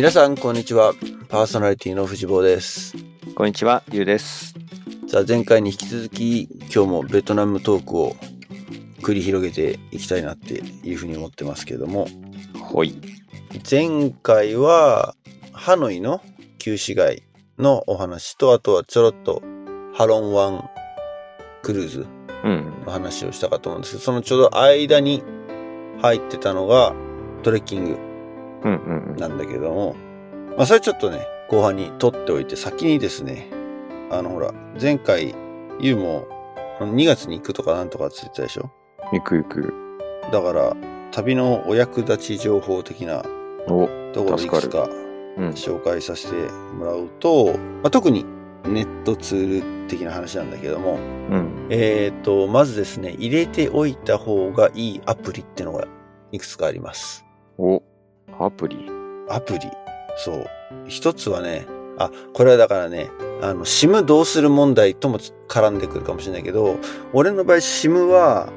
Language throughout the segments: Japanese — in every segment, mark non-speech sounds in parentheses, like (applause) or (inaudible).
皆さん、こんにちは。パーソナリティの藤坊です。こんにちは、ゆうです。さあ、前回に引き続き、今日もベトナムトークを繰り広げていきたいなっていうふうに思ってますけども、ほい。前回は、ハノイの旧市街のお話と、あとはちょろっと、ハロン湾クルーズうん。の話をしたかと思うんですけど、そのちょうど間に入ってたのがトレッキングなんだけども、まあそれちょっとね、後半に取っておいて、先にですね、あのほら、前回、ユウも2月に行くとかなんとかって言ってたでしょ？ゆくゆく。だから、旅のお役立ち情報的なお、ところいくつかうん。紹介させてもらうと、まあ、特にネットツール的な話なんだけども、うん。えっ、と、まずですね、入れておいた方がいいアプリってのがいくつかあります。お、アプリ。アプリ。そう。一つはね、あ、これはだからね、あの、SIM どうする問題とも絡んでくるかもしれないけど、俺の場合 SIM は、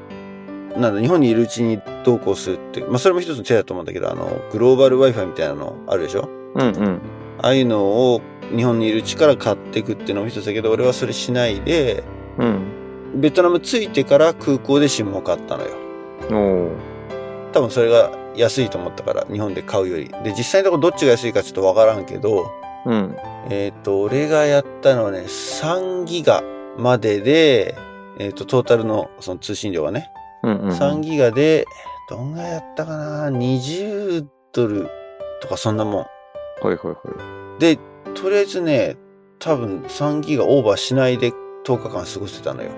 なんだ、日本にいるうちにどうこうするって、まあそれも一つの手だと思うんだけど、あの、グローバル Wi-Fi みたいなのあるでしょ？うんうん。ああいうのを日本にいるうちから買っていくっていうのも一つだけど、俺はそれしないで、うん。ベトナム着いてから空港で SIM を買ったのよ。お多分それが安いと思ったから、日本で買うより。で、実際のところどっちが安いかちょっとわからんけど、うん。えっ、と、俺がやったのはね、3ギガまでで、えっ、と、トータルのその通信量がね、うんうん。3ギガで、どんぐらいやったかな ?20 ドルとかそんなもん。はいはいはい。で、とりあえずね、多分3ギガオーバーしないで10日間過ごしてたのよ。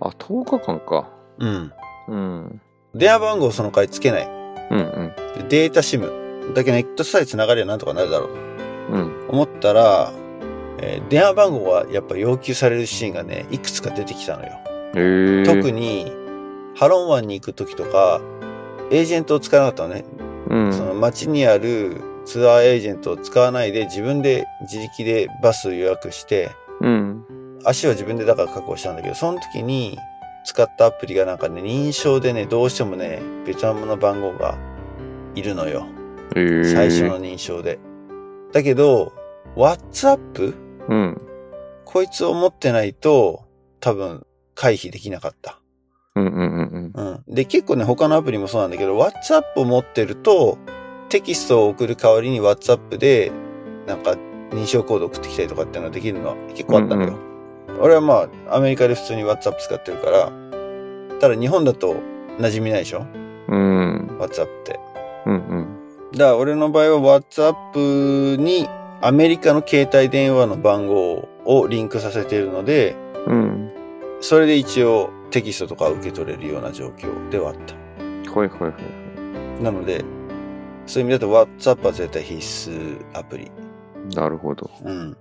あ、10日間か。うん。うん。電話番号その回つけない。うんうん。でデータシム。だけネットさえ繋がりゃなんとかなるだろうとうん。思ったら、えー電話番号がやっぱ要求されるシーンがね、いくつか出てきたのよ。えー。特に、ハロン湾に行く時とか、エージェントを使わなかったのね。うん。その街にあるツアーエージェントを使わないで自分で自力でバス予約して、うん。足は自分でだから確保したんだけど、その時に使ったアプリがなんかね、認証でね、どうしてもね、ベトナムの番号がいるのよ。えー。最初の認証で。だけど、WhatsApp? うん。こいつを持ってないと、多分回避できなかった。うんうんうんうん。で、結構ね、他のアプリもそうなんだけど、WhatsApp を持ってると、テキストを送る代わりに WhatsApp で、なんか、認証コード送ってきたりとかっていうのができるのは結構あったのよ。俺はまあ、アメリカで普通に WhatsApp 使ってるから、ただ日本だと馴染みないでしょ？うん。うん。?WhatsApp って。うんうん。だから俺の場合は WhatsApp にアメリカの携帯電話の番号をリンクさせているので、うん。それで一応テキストとか受け取れるような状況ではあった。はいはいはい。なので、そういう意味だと WhatsApp は絶対必須アプリ。なるほど。うん。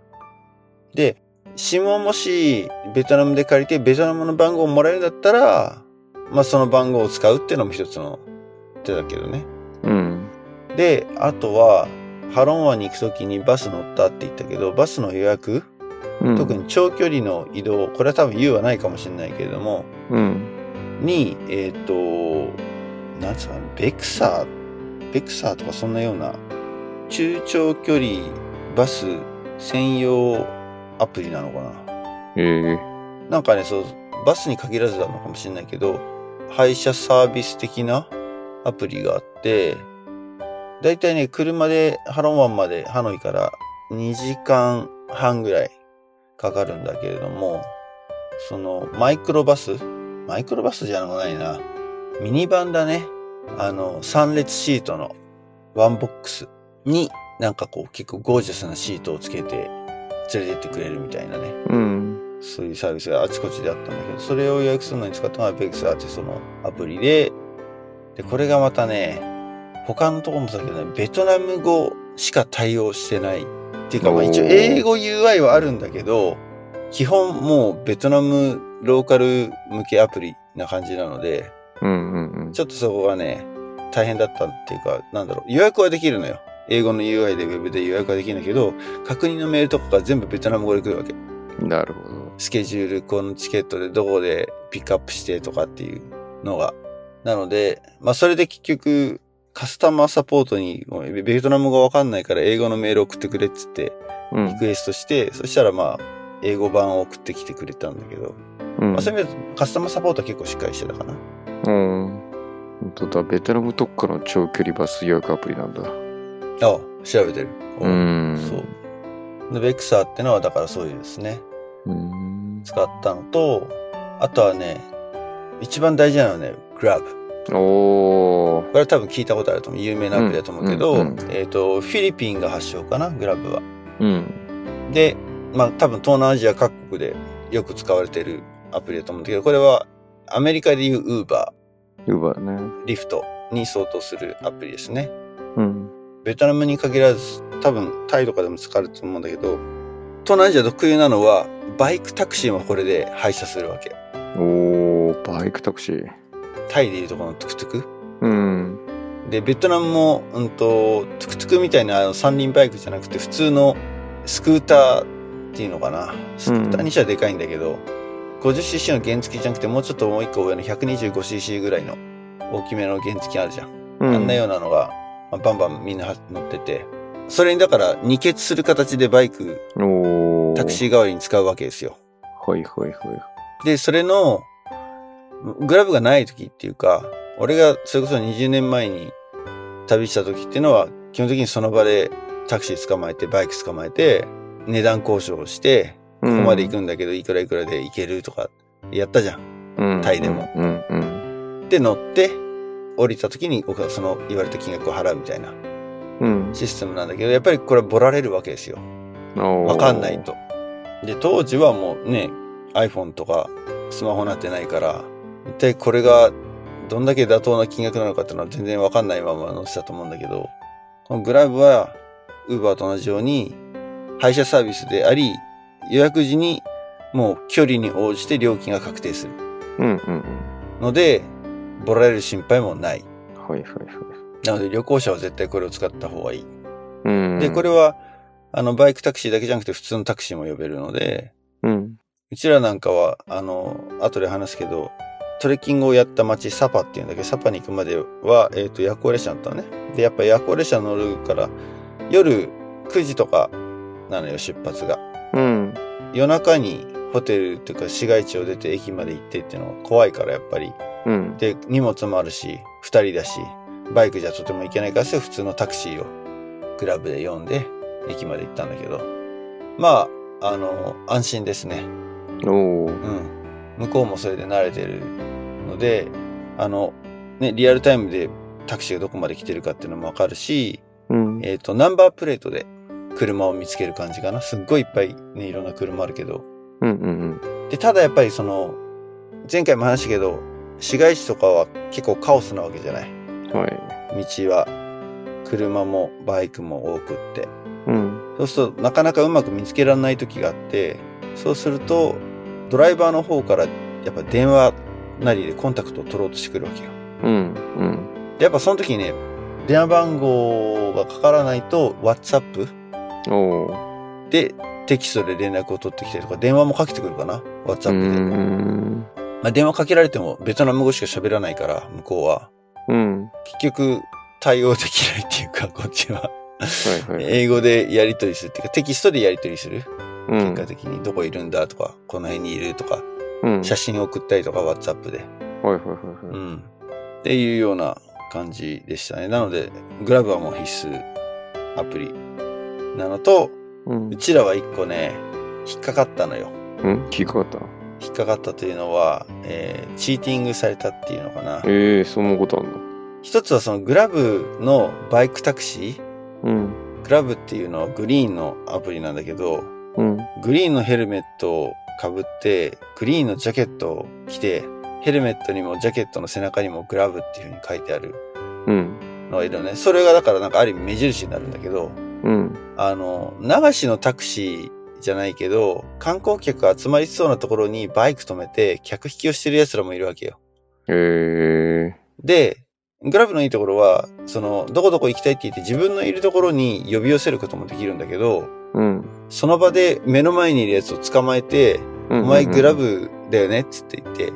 で、SIM をもしベトナムで借りてベトナムの番号をもらえるんだったら、まあその番号を使うっていうのも一つの手だけどね。うん。で、あとは、ハロン湾に行くときにバス乗ったって言ったけど、バスの予約、うん。特に長距離の移動、これは多分 U はないかもしれないけれども、うん。に、えっ、と、なんですかね、ベクサー、ベクサーとかそんなような、中長距離バス専用アプリなのかな。えー。なんかね、そう、バスに限らずなのかもしれないけど、配車サービス的なアプリがあって、だいたいね、車でハロン湾までハノイから2時間半ぐらいかかるんだけれども、そのマイクロバスマイクロバスじゃないな。ミニバンだね。あの、3列シートのワンボックスになんかこう結構ゴージャスなシートをつけて連れてってくれるみたいなね。うん。そういうサービスがあちこちであったんだけど、それを予約するのに使ったのはベクサーってそのアプリで、で、これがまたね、他のところもそうだけどね、ベトナム語しか対応してない。っていうか、まあ一応英語 UI はあるんだけど、基本もうベトナムローカル向けアプリな感じなので、うんうんうん。ちょっとそこがね、大変だったっていうか、なんだろう、予約はできるのよ。英語の UI でウェブで予約はできるんだけど、確認のメールとかが全部ベトナム語で来るわけ。なるほど。スケジュール、このチケットでどこでピックアップしてとかっていうのが。なので、まあそれで結局カスタマーサポートに、ベベトナム語わかんないから英語のメール送ってくれっつって、うんリ。クエストして、そしたらまあ、英語版を送ってきてくれたんだけど、うんまあ、そういう意味でカスタマーサポートは結構しっかりしてたかな。うん。本当だ、ベトナム特化の長距離バス予約アプリなんだ。あ調べてる。う。ん。そう。で、ベクサーってのはだからそういうですね、うん。使ったのと、あとはね、一番大事なのはね、グラブ。おー。これは多分聞いたことあると思う。有名なアプリだと思うけど、うんうんうんえっ、と、フィリピンが発祥かな、グラブは。うん。で、まあ多分東南アジア各国でよく使われてるアプリだと思うんだけど、これはアメリカでいう Uber、ウーバーね。リフトに相当するアプリですね。うん。ベトナムに限らず、多分タイとかでも使われると思うんだけど、東南アジア特有なのは、バイクタクシーもこれで配車するわけ。おー、バイクタクシー。タイでいうとこのトゥクトゥク？うん。で、ベトナムも、うんと、トゥクトゥクみたいなあの三輪バイクじゃなくて、普通のスクーターっていうのかな。スクーターにしてはでかいんだけど、50cc の原付じゃなくて、もうちょっともう一個上の 125cc ぐらいの大きめの原付あるじゃん。うん。あんなようなのが、まあバンバンみんな乗ってて、それにだから二欠する形でバイク。タクシー代わりに使うわけですよ。はいはいはい。で、それの、グラブがない時っていうか、俺がそれこそ20年前に旅した時っていうのは、基本的にその場でタクシー捕まえて、バイク捕まえて、値段交渉をして、こここまで行くんだけど、いくらいくらで行けるとか、やったじゃん。うん。タイでもうんうん。で、乗って、降りた時に、僕はその言われた金額を払うみたいなうん。システムなんだけど、やっぱりこれはボラれるわけですよ。わわかんない。と。で、当時はもうね、iPhone とかスマホなってないから、一体これがどんだけ妥当な金額なのかっていうのは全然わかんないまま乗ってたと思うんだけど、このグラブは Uber と同じように配車サービスであり、予約時にもう距離に応じて料金が確定するうんうんうん。ので、ボラれる心配もない。はいはいはい。なので旅行者は絶対これを使った方がいい。うん。で、これは、あの、バイクタクシーだけじゃなくて普通のタクシーも呼べるので、うん。うちらなんかは、あの、後で話すけど、トレッキングをやった街、サパっていうんだけど、サパに行くまでは、えっ、と、夜行列車だったのね。で、やっぱ夜行列車乗るから、夜9時とかなのよ、出発が。うん。夜中にホテルっていうか市街地を出て駅まで行ってっていうのは怖いから、やっぱり。うん。で、荷物もあるし、二人だし、バイクじゃとても行けないから普通のタクシーをグラブで呼んで、駅まで行ったんだけど。まあ、あの、安心ですね。おー。うん。向こうもそれで慣れてるので、あの、ね、リアルタイムでタクシーがどこまで来てるかっていうのもわかるし、うん。えっ、と、ナンバープレートで車を見つける感じかな。すっごいいっぱいね、いろんな車あるけど。うんうんで、ただやっぱりその、前回も話したけど、市街地とかは結構カオスなわけじゃない？うん。はい。道は、車もバイクも多くって。うん。そうするとなかなかうまく見つけられない時があって、そうするとドライバーの方からやっぱ電話なりでコンタクトを取ろうとしてくるわけよ。うん。うん。で、やっぱその時にね、電話番号がかからないと WhatsApp おー。でテキストで連絡を取ってきたりとか、電話もかけてくるかな ?WhatsApp うで。ん。まあ、電話かけられてもベトナム語しか喋らないから、向こうは。うん。結局対応できないっていうか、(laughs) こっちは。はいはい。英語でやり取りするっていうか、テキストでやり取りする？うん結果的にどこいるんだとか、この辺にいるとか、うん。写真送ったりとか、WhatsApp で。はいはいはいはうい。ん。っていうような感じでしたね。なので、グラブはもう必須アプリなのと、うんう。ちらは一個ね、引っかかったのよ。うん？聞かった？引っかかったというのは、えーチーティングされたっていうのかな。ええそんなことあんの？一つはそのグラブのバイクタクシー。うん。グラブっていうのはグリーンのアプリなんだけど、うん。グリーンのヘルメットをかぶって、グリーンのジャケットを着て、ヘルメットにもジャケットの背中にもグラブっていう風に書いてあるうん。のがいるのね。それがだからなんかある意味目印になるんだけど、うん。あの、流しのタクシーじゃないけど、観光客が集まりそうなところにバイク止めて客引きをしてる奴らもいるわけよ。ええで、グラブのいいところは、その、どこどこ行きたいって言って自分のいるところに呼び寄せることもできるんだけど、うん。その場で目の前にいる奴を捕まえて、おお前グラブだよねっつって言って、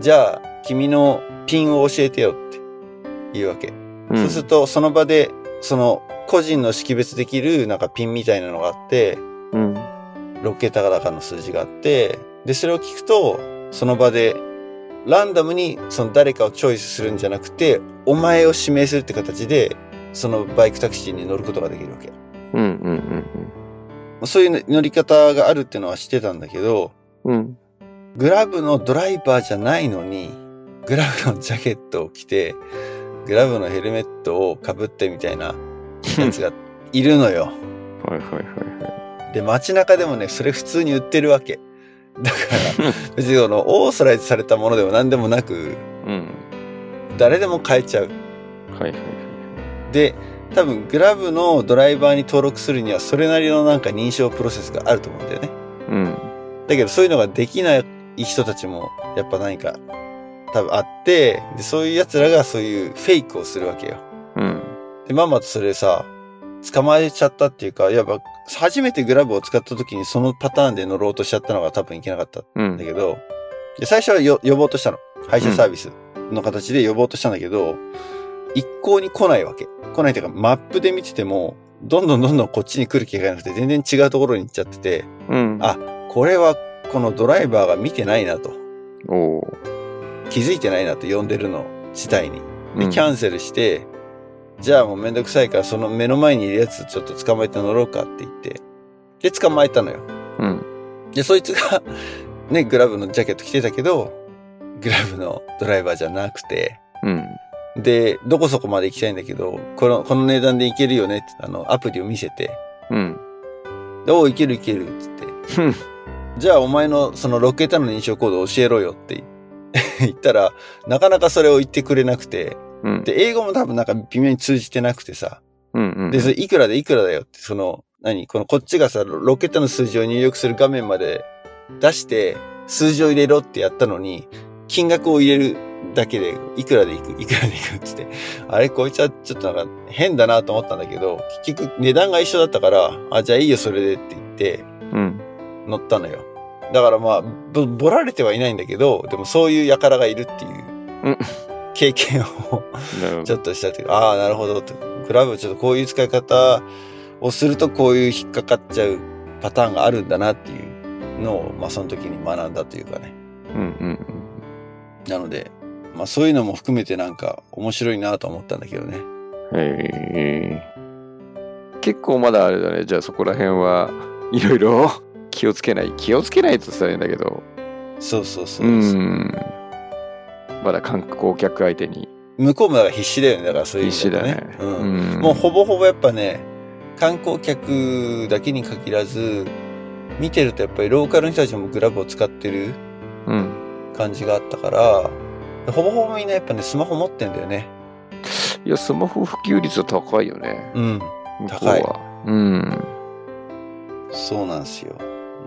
じゃあ君のピンを教えてよって言うわけ。うんそうすると、その場で、その、個人の識別できる、なんかピンみたいなのがあって、うん。6桁高の数字があって、で、それを聞くと、その場で、ランダムにその誰かをチョイスするんじゃなくて、お前を指名するって形で、そのバイクタクシーに乗ることができるわけ。うんうんそういう乗り方があるっていうのは知ってたんだけど、うん。うん。グラブのドライバーじゃないのに、グラブのジャケットを着て、グラブのヘルメットを被ってみたいなやつがいるのよ。はいはいはいはで、街中でもね、それ普通に売ってるわけ。だから、(laughs) 別にこのオーソライズされたものでも何でもなく、い。うん。誰でも買えちゃう。はいはいはい。で、多分グラブのドライバーに登録するにはそれなりのなんか認証プロセスがあると思うんだよね。うん。だけどそういうのができない人たちもやっぱ何か多分あって、でそういう奴らがそういうフェイクをするわけよ。うん。で、まんまとそれさ、捕まえちゃったっていうか、やっぱ初めてグラブを使った時にそのパターンで乗ろうとしちゃったのが多分いけなかったうんんだ。けど、で最初はよ呼ぼうとしたの。配車サービスの形で呼ぼうとしたんだけど、一向に来ないわけ。来ないというか、マップで見てても、どんどんどんどんこっちに来る気がなくて、全然違うところに行っちゃってて、うん。あこれはこのドライバーが見てないなと、気づいてないなと呼んでるの自体に。で、うんキャンセルして、じゃあもうめんどくさいから、その目の前にいるやつちょっと捕まえて乗ろうかって言って、で、捕まえたのよ。うん。で、そいつが、ね、グラブのジャケット着てたけど、グラブのドライバーじゃなくて、うん。で、どこそこまで行きたいんだけど、この、この値段で行けるよねって、あの、アプリを見せて、うん。でおう、行ける行けるっつって。じゃあお前のその6桁の認証コード教えろよって (laughs) 言ったら、なかなかそれを言ってくれなくて、うん。で、英語も多分なんか微妙に通じてなくてさ、うんうん。で、それいくらでいくらだよって、その、何？このこっちがさ、6桁の数字を入力する画面まで出して、数字を入れろってやったのに、金額を入れるだけで、いくらでいく、いくらでいくって言って、あれ、こいつはちょっとなんか変だなと思ったんだけど、結局値段が一緒だったから、あ、じゃあいいよ、それでって言って、うん。乗ったのよ。だからまあ、ぼ、ぼられてはいないんだけど、でもそういう輩がいるっていううん、経験を。(laughs) ちょっとしたっていうか、ああ、なるほどと。グラブちょっとこういう使い方をするとこういう引っかかっちゃうパターンがあるんだなっていうのを、まあその時に学んだというかね。うんうんなので、まあそういうのも含めてなんか面白いなと思ったんだけどね。うん。へえ。結構まだあれだね。じゃあそこら辺は (laughs) いろいろ (laughs) 気をつけない。気をつけないと言ったらいいんだけど。そうそうそううそう、ん。まだ観光客相手に向こうもだから必死だよね。だからそういう必意味だ死だね。うん。うんもうほぼほぼやっぱね、観光客だけに限らず、見てるとやっぱりローカルの人たちもグラブを使ってるうん。感じがあったから、ほぼほぼみんなやっぱね、スマホ持ってんだよね。いや、スマホ普及率は高いよね。うん。高いは。うん。そうなんですよ。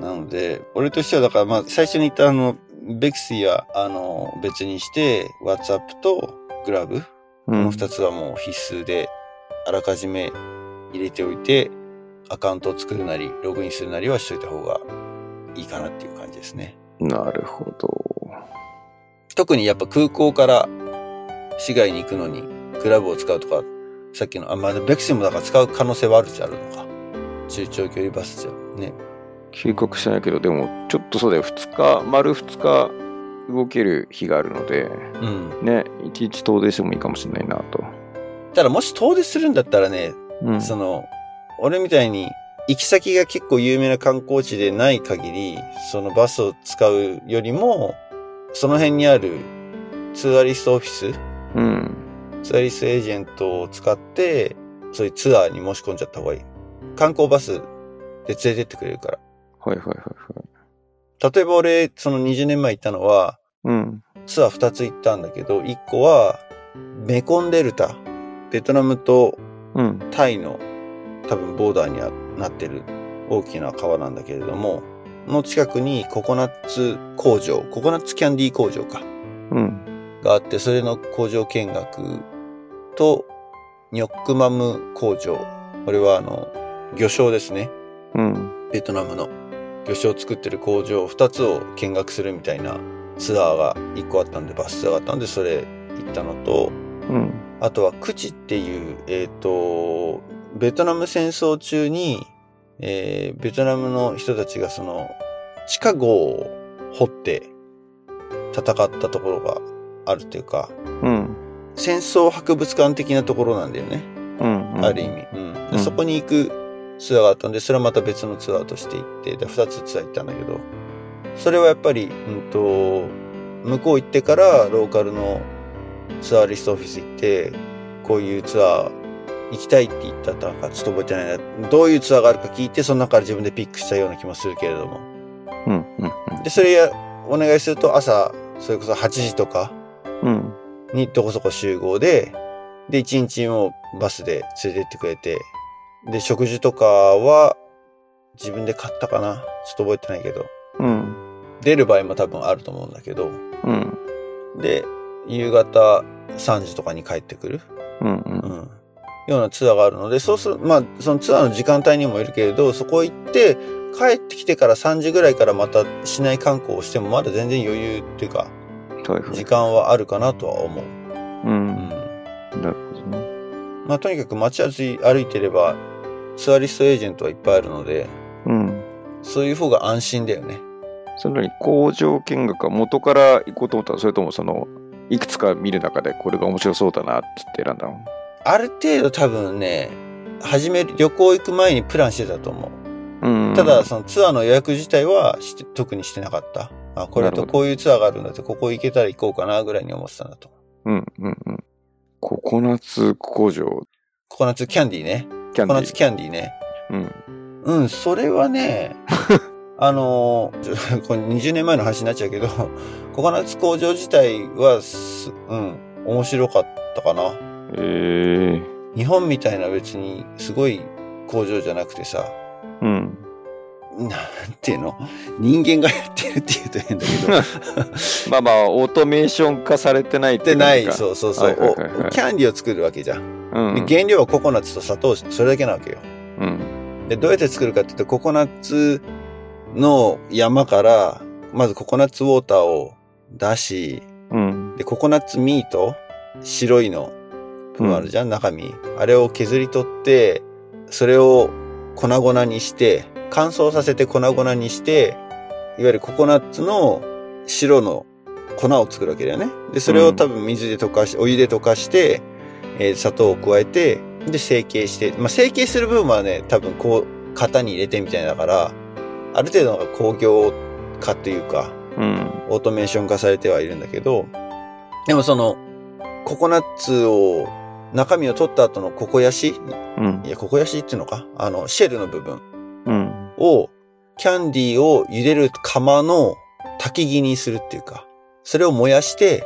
なので、俺としてはだからまあ最初に言ったあの、ベクシーはあの別にして、WhatsApp とグラブ、こうんの二つはもう必須で、あらかじめ入れておいて、アカウントを作るなり、ログインするなりはしといた方がいいかなっていう感じですね。なるほど。特にやっぱ空港から市外に行くのにグラブを使うとか、さっきの、あ、まあ、ベクシーもだから使う可能性はあるっちゃあるのか。中長距離バスじゃね。計画してないけど、でも、ちょっとそうだよ。2日、丸2日動ける日があるので、うん。ね、1日遠出してもいいかもしれないなと。ただもし遠出するんだったらね、うん。その、俺みたいに行き先が結構有名な観光地でない限り、そのバスを使うよりも、その辺にあるツアリストオフィス、うん。ツアリストエージェントを使って、そういうツアーに申し込んじゃった方がいい。観光バスで連れてってくれるから。はいはいはいはい。例えば俺、その20年前行ったのは、うん。ツアー2つ行ったんだけど、1個は、メコンデルタ。ベトナムとうん。タイの多分ボーダーにはなってる大きな川なんだけれども、の近くにココナッツ工場、ココナッツキャンディー工場か、うん。があって、それの工場見学と、ニョックマム工場。これはあの、魚礁ですね。うん。ベトナムの魚礁を作ってる工場2つを見学するみたいなツアーが1個あったんで、バスツアーがあったんで、それ行ったのと、うん。あとはクチっていう、えっ、と、ベトナム戦争中に、えーベトナムの人たちがその、地下壕を掘って戦ったところがあるっていうか、うん。戦争博物館的なところなんだよね。うん。うんある意。味。うんでうんそこに行くツアーがあったんで、それはまた別のツアーとして行って、で、二つツアー行ったんだけど、それはやっぱり、うんと、向こう行ってからローカルのツアーリストオフィス行って、こういうツアー行きたいって言ったかちょっと覚えてないな。どういうツアーがあるか聞いて、その中から自分でピックしたような気もするけれども。うん。うん。で、それや、お願いすると朝、それこそ8時とかうん。にどこそこ集合で、で、1日もバスで連れてってくれて、で、食事とかは自分で買ったかな？ちょっと覚えてないけど、うん。出る場合も多分あると思うんだけど、うん。で、夕方3時とかに帰ってくる、うん。うん、ようなツアーがあるので、そうする、まあ、そのツアーの時間帯にもよるけれど、そこ行って、帰ってきてから3時ぐらいからまた市内観光をしてもまだ全然余裕っていうか。時間はあるかなとは思う。う。うんん。なるほどね。まあ、とにかく街歩いてれば、ツアリストエージェントはいっぱいあるので、うん。そういう方が安心だよね。そのに工場見学は元から行こうと思ったらそれともそのいくつか見る中でこれが面白そうだなって言って選んだの？ある程度多分ね、始める、旅行行く前にプランしてたと思う。うんただ、そのツアーの予約自体はして特にしてなかった。あ、これとこういうツアーがあるんだって、ここ行けたら行こうかなぐらいに思ってたんだと。うんうんうんココナッツ工場ココナッツキャンディーね。キャンディーココナッツキャンディーね。うんうん、それはね、(laughs) あのこれ20年前の話になっちゃうけど、ココナッツ工場自体はす、うん、面白かったかな。ええ日本みたいな別にすごい工場じゃなくてさ、うんなんていうの？人間がやってるって言うと変だけど。(laughs) まあまあオートメーション化されてないってでない、うそうそうそう、はいはいはいはい。おキャンディーを作るわけじゃん。うん。で原料はココナッツと砂糖、それだけなわけよ。うん。で、どうやって作るかっていうと、ココナッツの山から、まずココナッツウォーターを出し、うん。で、ココナッツミート、白いの、あるじゃん、中身。あれを削り取って、それを粉々にして、乾燥させて粉々にして、いわゆるココナッツの白の粉を作るわけだよね。で、それを多分水で溶かし、お湯で溶かして、えー砂糖を加えて、で、成形して、まあ、成形する部分はね、多分こう、型に入れてみたいだから、ある程度の工業化というか、うん。オートメーション化されてはいるんだけど、でもその、ココナッツを、中身を取った後のココヤシ？うん。いや、ココヤシっていうのか？あの、シェルの部分。うんを、キャンディーを茹でる釜の焚き木にするっていうか、それを燃やして、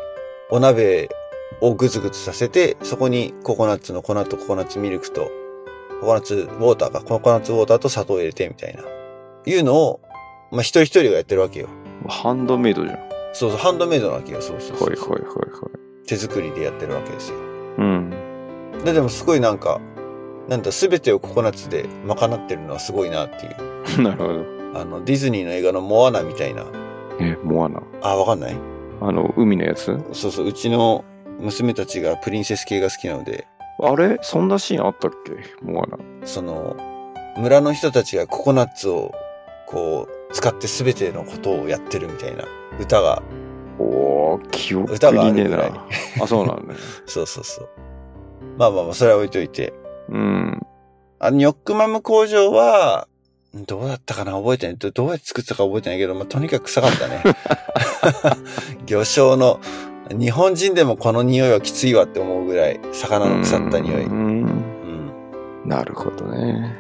お鍋をグツグツさせて、そこにココナッツの粉とココナッツミルクと、ココナッツウォーターか、ココナッツウォーターと砂糖を入れてみたいな、いうのを、まあ、一人一人がやってるわけよ。ハンドメイドじゃんはそうそう、ハンドメイドなわけよ。そうそうそういはいはいはい手作りでやってるわけですよ。うんで、でもすごいなんか、なんだ、すべてをココナッツで賄ってるのはすごいなっていう。(laughs) なるほど。あの、ディズニーの映画のモアナみたいな。えモアナ？あ、わかんない？あの海のやつ？そうそう、うちの娘たちがプリンセス系が好きなので、あれ？そんなシーンあったっけ？モアナ。その、村の人たちがココナッツを、こう、使ってすべてのことをやってるみたいな。歌が、おー記憶歌があにねえなあそうなんだね。(laughs) そうそうそう。まあまあまあ、それは置いといて。うんあ、ニョックマム工場は、どうだったかな？覚えてない。どどうやって作ってたか覚えてないけど、まあ、とにかく臭かったね。(laughs) 魚醤の、日本人でもこの匂いはきついわって思うぐらい、魚の腐った匂い。ううん。んなるほどね。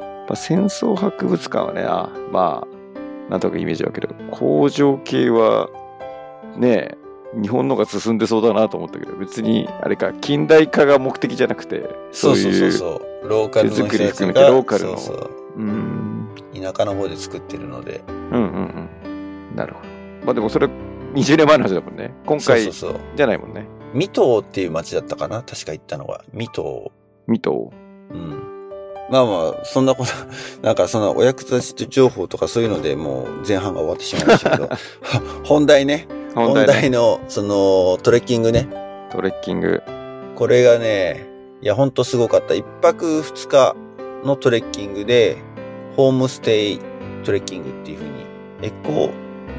やっぱ戦争博物館はね、あまあ、なんとなくイメージあるけど、工場系は、ね日本のが進んでそうだなと思ったけど、別に、あれか、近代化が目的じゃなくて、そそうういう、そうそうそう。ローカルの人たち手作りローカルのそうそう。うん、田舎の方で作ってるので。うんうんうん。なるほど。まあでもそれ、20年前の話だもんね。今回。じゃないもんね。水戸っていう町だったかな？確か行ったのが。水戸。水戸。うん。まあまあ、そんなこと、(laughs) なんかそのお役立ち情報とかそういうのでもう前半が終わってしまいましたけど、(laughs) 本題ね。本本題ね題の、その、トレッキングね。トレッキング。これがね、いや、ほんとすごかった。一泊二日のトレッキングで、ホームステイトレッキングっていう風に、エコ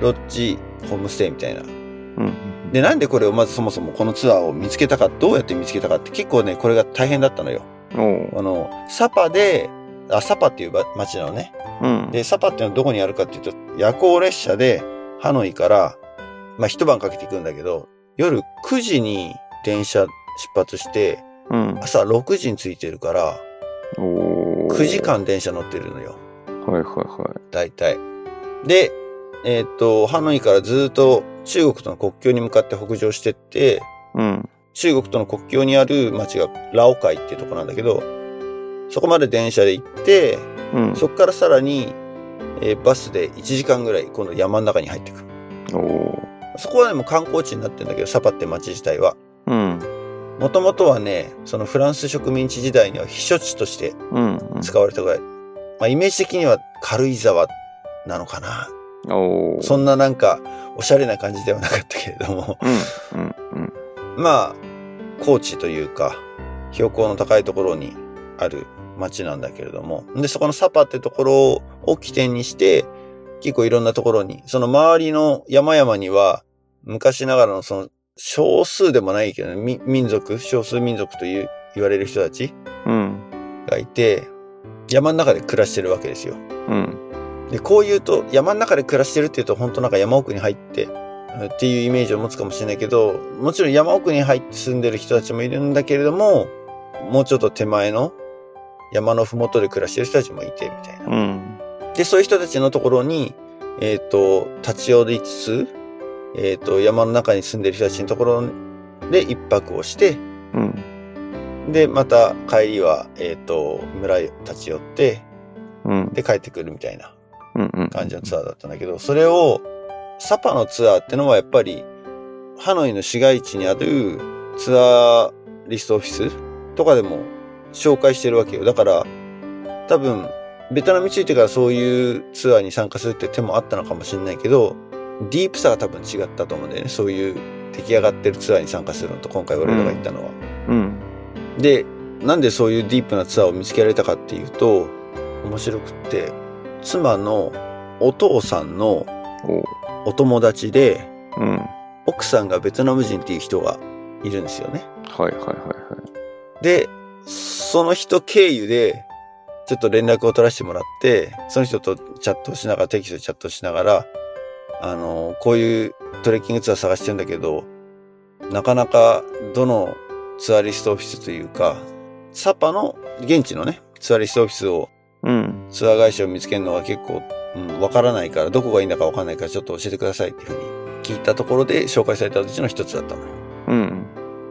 ロッジホームステイみたいな。うん。で、なんでこれをまずそもそもこのツアーを見つけたか、どうやって見つけたかって結構ね、これが大変だったのよ。あの、サパで、あ、サパっていうば街なのね。うん。で、サパっていうのはどこにあるかっていうと、夜行列車でハノイから、まあ一晩かけていくんだけど、夜9時に電車出発して、うん。朝6時に着いてるから、おー9時。間電車乗ってるのよ。はいはいは大体。で、えーっと、ハノイからずっと中国との国境に向かって北上してって、い。うん。中国との国境にある町がラオカイっていうとこなんだけど、そこまで電車で行って、うん。そこからさらに、えーバスで1時間ぐらい今度山の中に入っていく。おーそこはね、もう観光地になってるんだけど、サパって町自体は。うん。もともとはね、そのフランス植民地時代には避暑地としてうん。使われたぐらい。まあイメージ的には軽井沢なのかな。そんななんか、おしゃれな感じではなかったけれども。うん。うん。うん。まあ、高地というか、標高の高いところにある町なんだけれども。で、そこのサパってところを起点にして、結構いろんなところに、その周りの山々には、昔ながらのその少数でもないけど、み民族、少数民族という言われる人たちうん。がいて、山の中で暮らしてるわけですよ。うん。で、こう言うと、山の中で暮らしてるっていうと、本当なんか山奥に入って、うんっていうイメージを持つかもしれないけど、もちろん山奥に入って住んでる人たちもいるんだけれども、もうちょっと手前の山のふもとで暮らしてる人たちもいて、みたいな。うん。で、そういう人たちのところに、えっ、と、立ち寄りつつ、えっ、と、山の中に住んでる人たちのところで一泊をして、うん。で、また帰りは、えっ、と、村へ立ち寄って、うん。で、帰ってくるみたいな。うん。うん。感じのツアーだったんだけど、それを、サパのツアーってのはやっぱり、ハノイの市街地にあるツアーリストオフィスとかでも紹介してるわけよ。だから、多分、ベトナムについてからそういうツアーに参加するって手もあったのかもしれないけど、ディープさが多分違ったと思うんだよね。そういう出来上がってるツアーに参加するのと、今回俺らが行ったのは。うん。で、なんでそういうディープなツアーを見つけられたかっていうと、面白くって、妻のお父さんの。お友達で、うん。奥さんがベトナム人っていう人がいるんですよね。はいはいはいはい。で、その人経由で、ちょっと連絡を取らせてもらって、その人とチャットをしながら、テキストでチャットしながら、あの、こういうトレッキングツアー探してるんだけど、なかなかどのツアーリストオフィスというか、サパの現地のね、ツアーリストオフィスを、うん。ツアー会社を見つけるのは結構、うん、わからないから、どこがいいんだかわかんないから、ちょっと教えてくださいっていうふうに聞いたところで紹介されたうちの一つだったのよ。うん。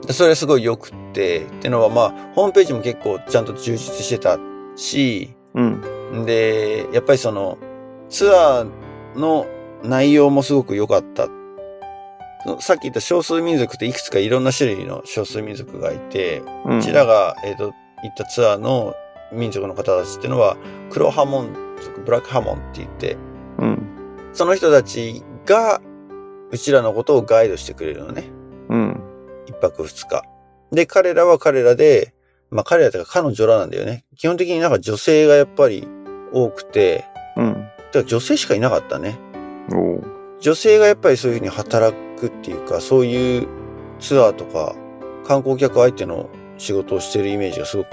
でそれはすごい良くって、ってのはまあ、ホームページも結構ちゃんと充実してたし、うん。で、やっぱりその、ツアーの内容もすごく良かった。さっき言った少数民族っていくつかいろんな種類の少数民族がいて、うん。うちらが、えっ、と、行ったツアーの民族の方たちっていうのは、黒ハモン族、ブラックハモンって言って、うん。その人たちが、うちらのことをガイドしてくれるのね。うん。一泊二日。で、彼らは彼らで、まあ彼らとか彼女らなんだよね。基本的になんか女性がやっぱり多くて、うん。てか女性しかいなかったね。女性がやっぱりそういうふうに働くっていうか、そういうツアーとか観光客相手の仕事をしてるイメージがすごく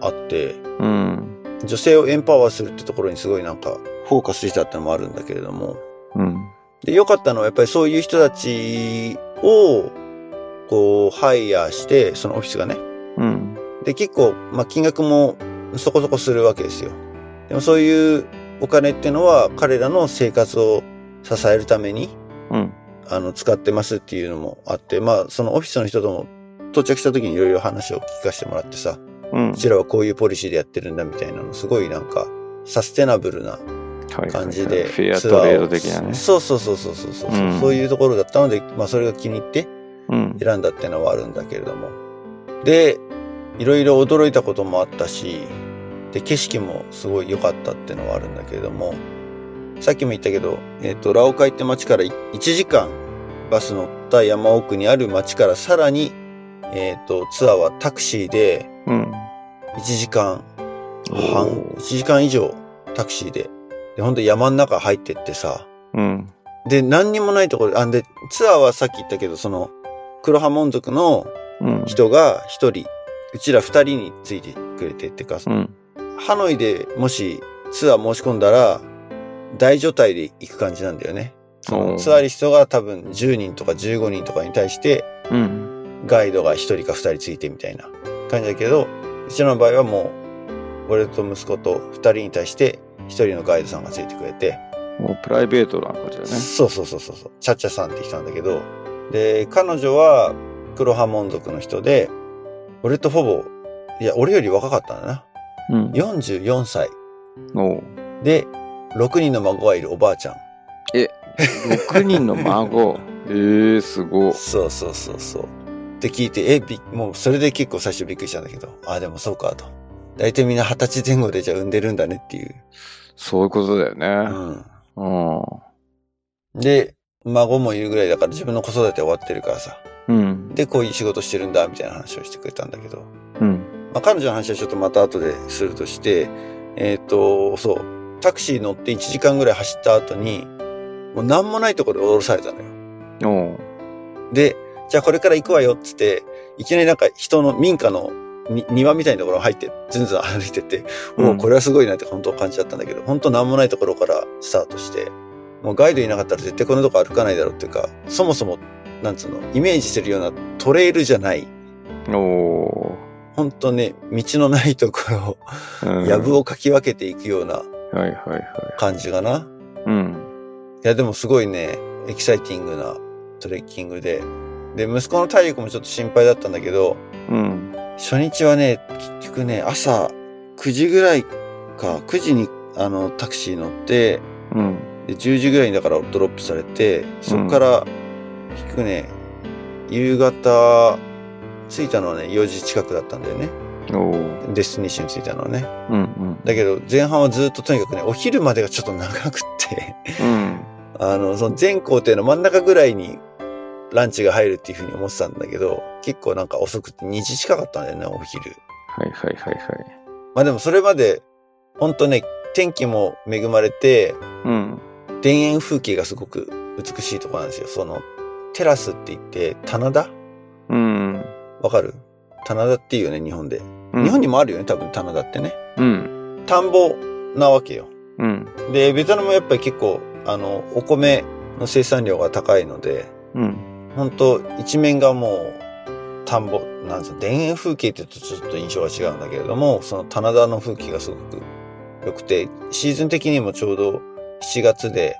あって、うん。女性をエンパワーするってところにすごいなんかフォーカスしてたってのもあるんだけれども。うん。で、良かったのはやっぱりそういう人たちをこうハイヤーして、そのオフィスがね、うん。で、結構、まあ、金額もそこそこするわけですよ。でもそういうお金っていうのは彼らの生活を支えるために、うん。あの、使ってますっていうのもあって、まあ、そのオフィスの人とも到着した時にいろいろ話を聞かせてもらってさ、うん。うちらはこういうポリシーでやってるんだみたいなの、すごいなんか、サステナブルなはい感じで、フェアトレード的なね。そうそうそうそうそうそう、うんそういうところだったので、まあ、それが気に入って、うん。選んだってのはあるんだけれども。で、いろいろ驚いたこともあったし、で、景色もすごい良かったってのはあるんだけれども、さっきも言ったけど、えっ、と、ラオカイって町から1時間バス乗った山奥にある町からさらにえっ、と、ツアーはタクシーでうん。1時間半、おー1時間以上タクシーで。で、ほんと山の中入ってってさ。うん。で、何にもないところ、あんで、ツアーはさっき言ったけど、その、黒ハモン族のうん。人が一人、うちら二人についてくれてってか、うん。ハノイでもしツアー申し込んだら、大所帯で行く感じなんだよね。ツアリストが多分10人とか15人とかに対して、うん。ガイドが一人か二人ついてみたいな感じだけど、うちらの場合はもう、俺と息子と二人に対して一人のガイドさんがついてくれて、もうプライベートな感じだね。そうそうそうそうそう、チャッチャさんって人なんだけど、で、彼女は黒ハモン族の人で、俺とほぼ、いや、俺より若かったんだな。うん。44歳おうで、6人の孫がいるおばあちゃん。6人の孫？(laughs) ええすご。そうそうそうそう。って聞いて、え、び、もうそれで結構最初びっくりしたんだけど、あ、でもそうかと。大体みんな二十歳前後でじゃあ産んでるんだねっていう。そういうことだようね。ん。うん。で、孫もいるぐらいだから自分の子育て終わってるからさ。うん。で、こういう仕事してるんだ、みたいな話をしてくれたんだけど。うん。まあ、彼女の話はちょっとまた後でするとして、えっ、と、そう、タクシー乗って1時間ぐらい走った後に、もう何もないところで降ろされたのよ。で、じゃあこれから行くわよっつって、いきなりなんか人の民家のに庭みたいなところ入って、ずんずん歩いてって、うんもうこれはすごいなって本当感じだったんだけど、本当何もないところからスタートして、もうガイドいなかったら絶対このとこ歩かないだろうっていうか、そもそも、なんつうの、イメージするようなトレイルじゃない、お本当ね、道のないところを、やぶをかき分けていくような。感じかな。うん。いや、でもすごいね、エキサイティングなトレッキングで。で、息子の体力もちょっと心配だったんだけど、うん。初日はね、結局ね、朝9時ぐらいか、9時にあのタクシー乗って、うん。で10時ぐらいにだからドロップされて、そこから、結局ね、夕方、着いたのはね、4時近くだったんだよね。 destination に着いたのはね。うんだけど、前半はずっととにかくね、お昼までがちょっと長くって、うん。うん。あの、その全行程の真ん中ぐらいにランチが入るっていうふうに思ってたんだけど、結構なんか遅くて2時近かったんだよね、お昼。はいはいはいはい。まあでもそれまで、ほんとね、天気も恵まれて、うん。田園風景がすごく美しいところなんですよ。その、テラスって言って、棚田？うん。わかる？棚田っていうよね、日本で。うん日本にもあるよね、多分棚田ってね。うん。田んぼなわけよ。うん。で、ベトナムはやっぱり結構、あの、お米の生産量が高いので、うん。本当一面がもう、田んぼ、なんつうの、田園風景って言うとちょっと印象が違うんだけれども、その棚田の風景がすごく良くて、シーズン的にもちょうど7月で、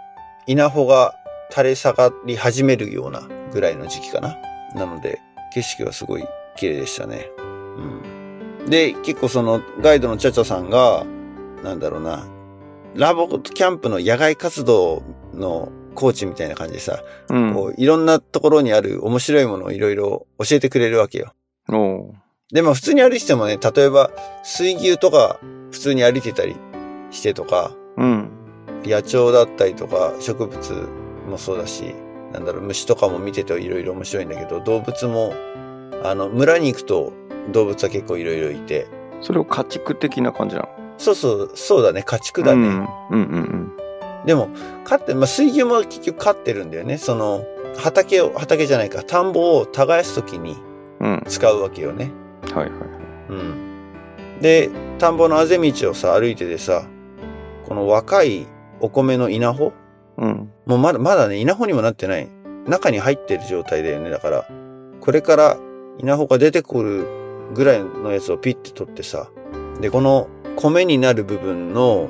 稲穂が垂れ下がり始めるようなぐらいの時期かな。なので、景色はすごい綺麗でしたね。うん。で、結構そのガイドのチャチャさんが、なんだろうな、ラボキャンプの野外活動のコーチみたいな感じでさ、うん。こういろんなところにある面白いものをいろいろ教えてくれるわけよ。で、まあ普通に歩いててもね、例えば水牛とか普通に歩いてたりしてとか、うん。野鳥だったりとか植物もそうだし、なんだろう、虫とかも見てていろいろ面白いんだけど、動物も、あの、村に行くと動物は結構いろいろいて、それを家畜的な感じなの？そうそう、そうだね、家畜だね。うん。うんうんでも、飼って、まあ、水牛も結局飼ってるんだよね。その、畑を、畑じゃないか、田んぼを耕すときにうん。うん。使うわけよね。はいはいはい。うん。で、田んぼのあぜ道をさ、歩いててさ、この若いお米の稲穂うん。もうまだ、まだね、稲穂にもなってない。中に入ってる状態だよね。だから、これから稲穂が出てくるぐらいのやつをピッて取ってさ、で、この米になる部分の、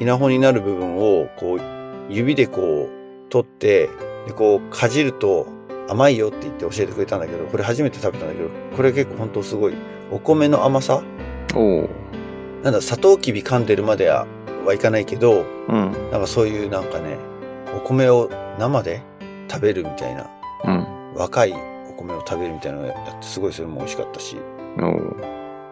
稲穂になる部分を、こう、指でこう、取って、で、こう、かじると甘いよって言って教えてくれたんだけど、これ初めて食べたんだけど、これ結構本当すごい、お米の甘さ？おう。なんだ、サトウキビ噛んでるまでははいかないけど、うん。なんかそういうなんかね、お米を生で食べるみたいな、うん。若いお米を食べるみたいなのをやって、すごいそれも美味しかったし。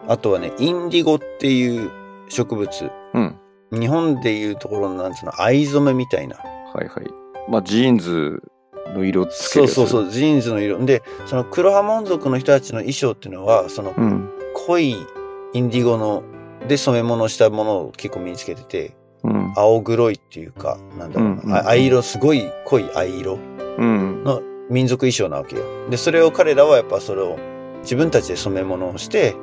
あとはね、インディゴっていう植物。うん。日本でいうところのなんつうの、藍染めみたいな。はいはい。まあ、ジーンズの色つけするやつそうそう、ジーンズの色。で、その黒モン族の人たちの衣装っていうのは、そのうん。濃いインディゴの、で染め物をしたものを結構身につけてて、うん。青黒いっていうか、なんだろうな、うんうんあ藍色、すごい濃い藍色うん。の民族衣装なわけよ。で、それを彼らはやっぱそれを自分たちで染め物をして、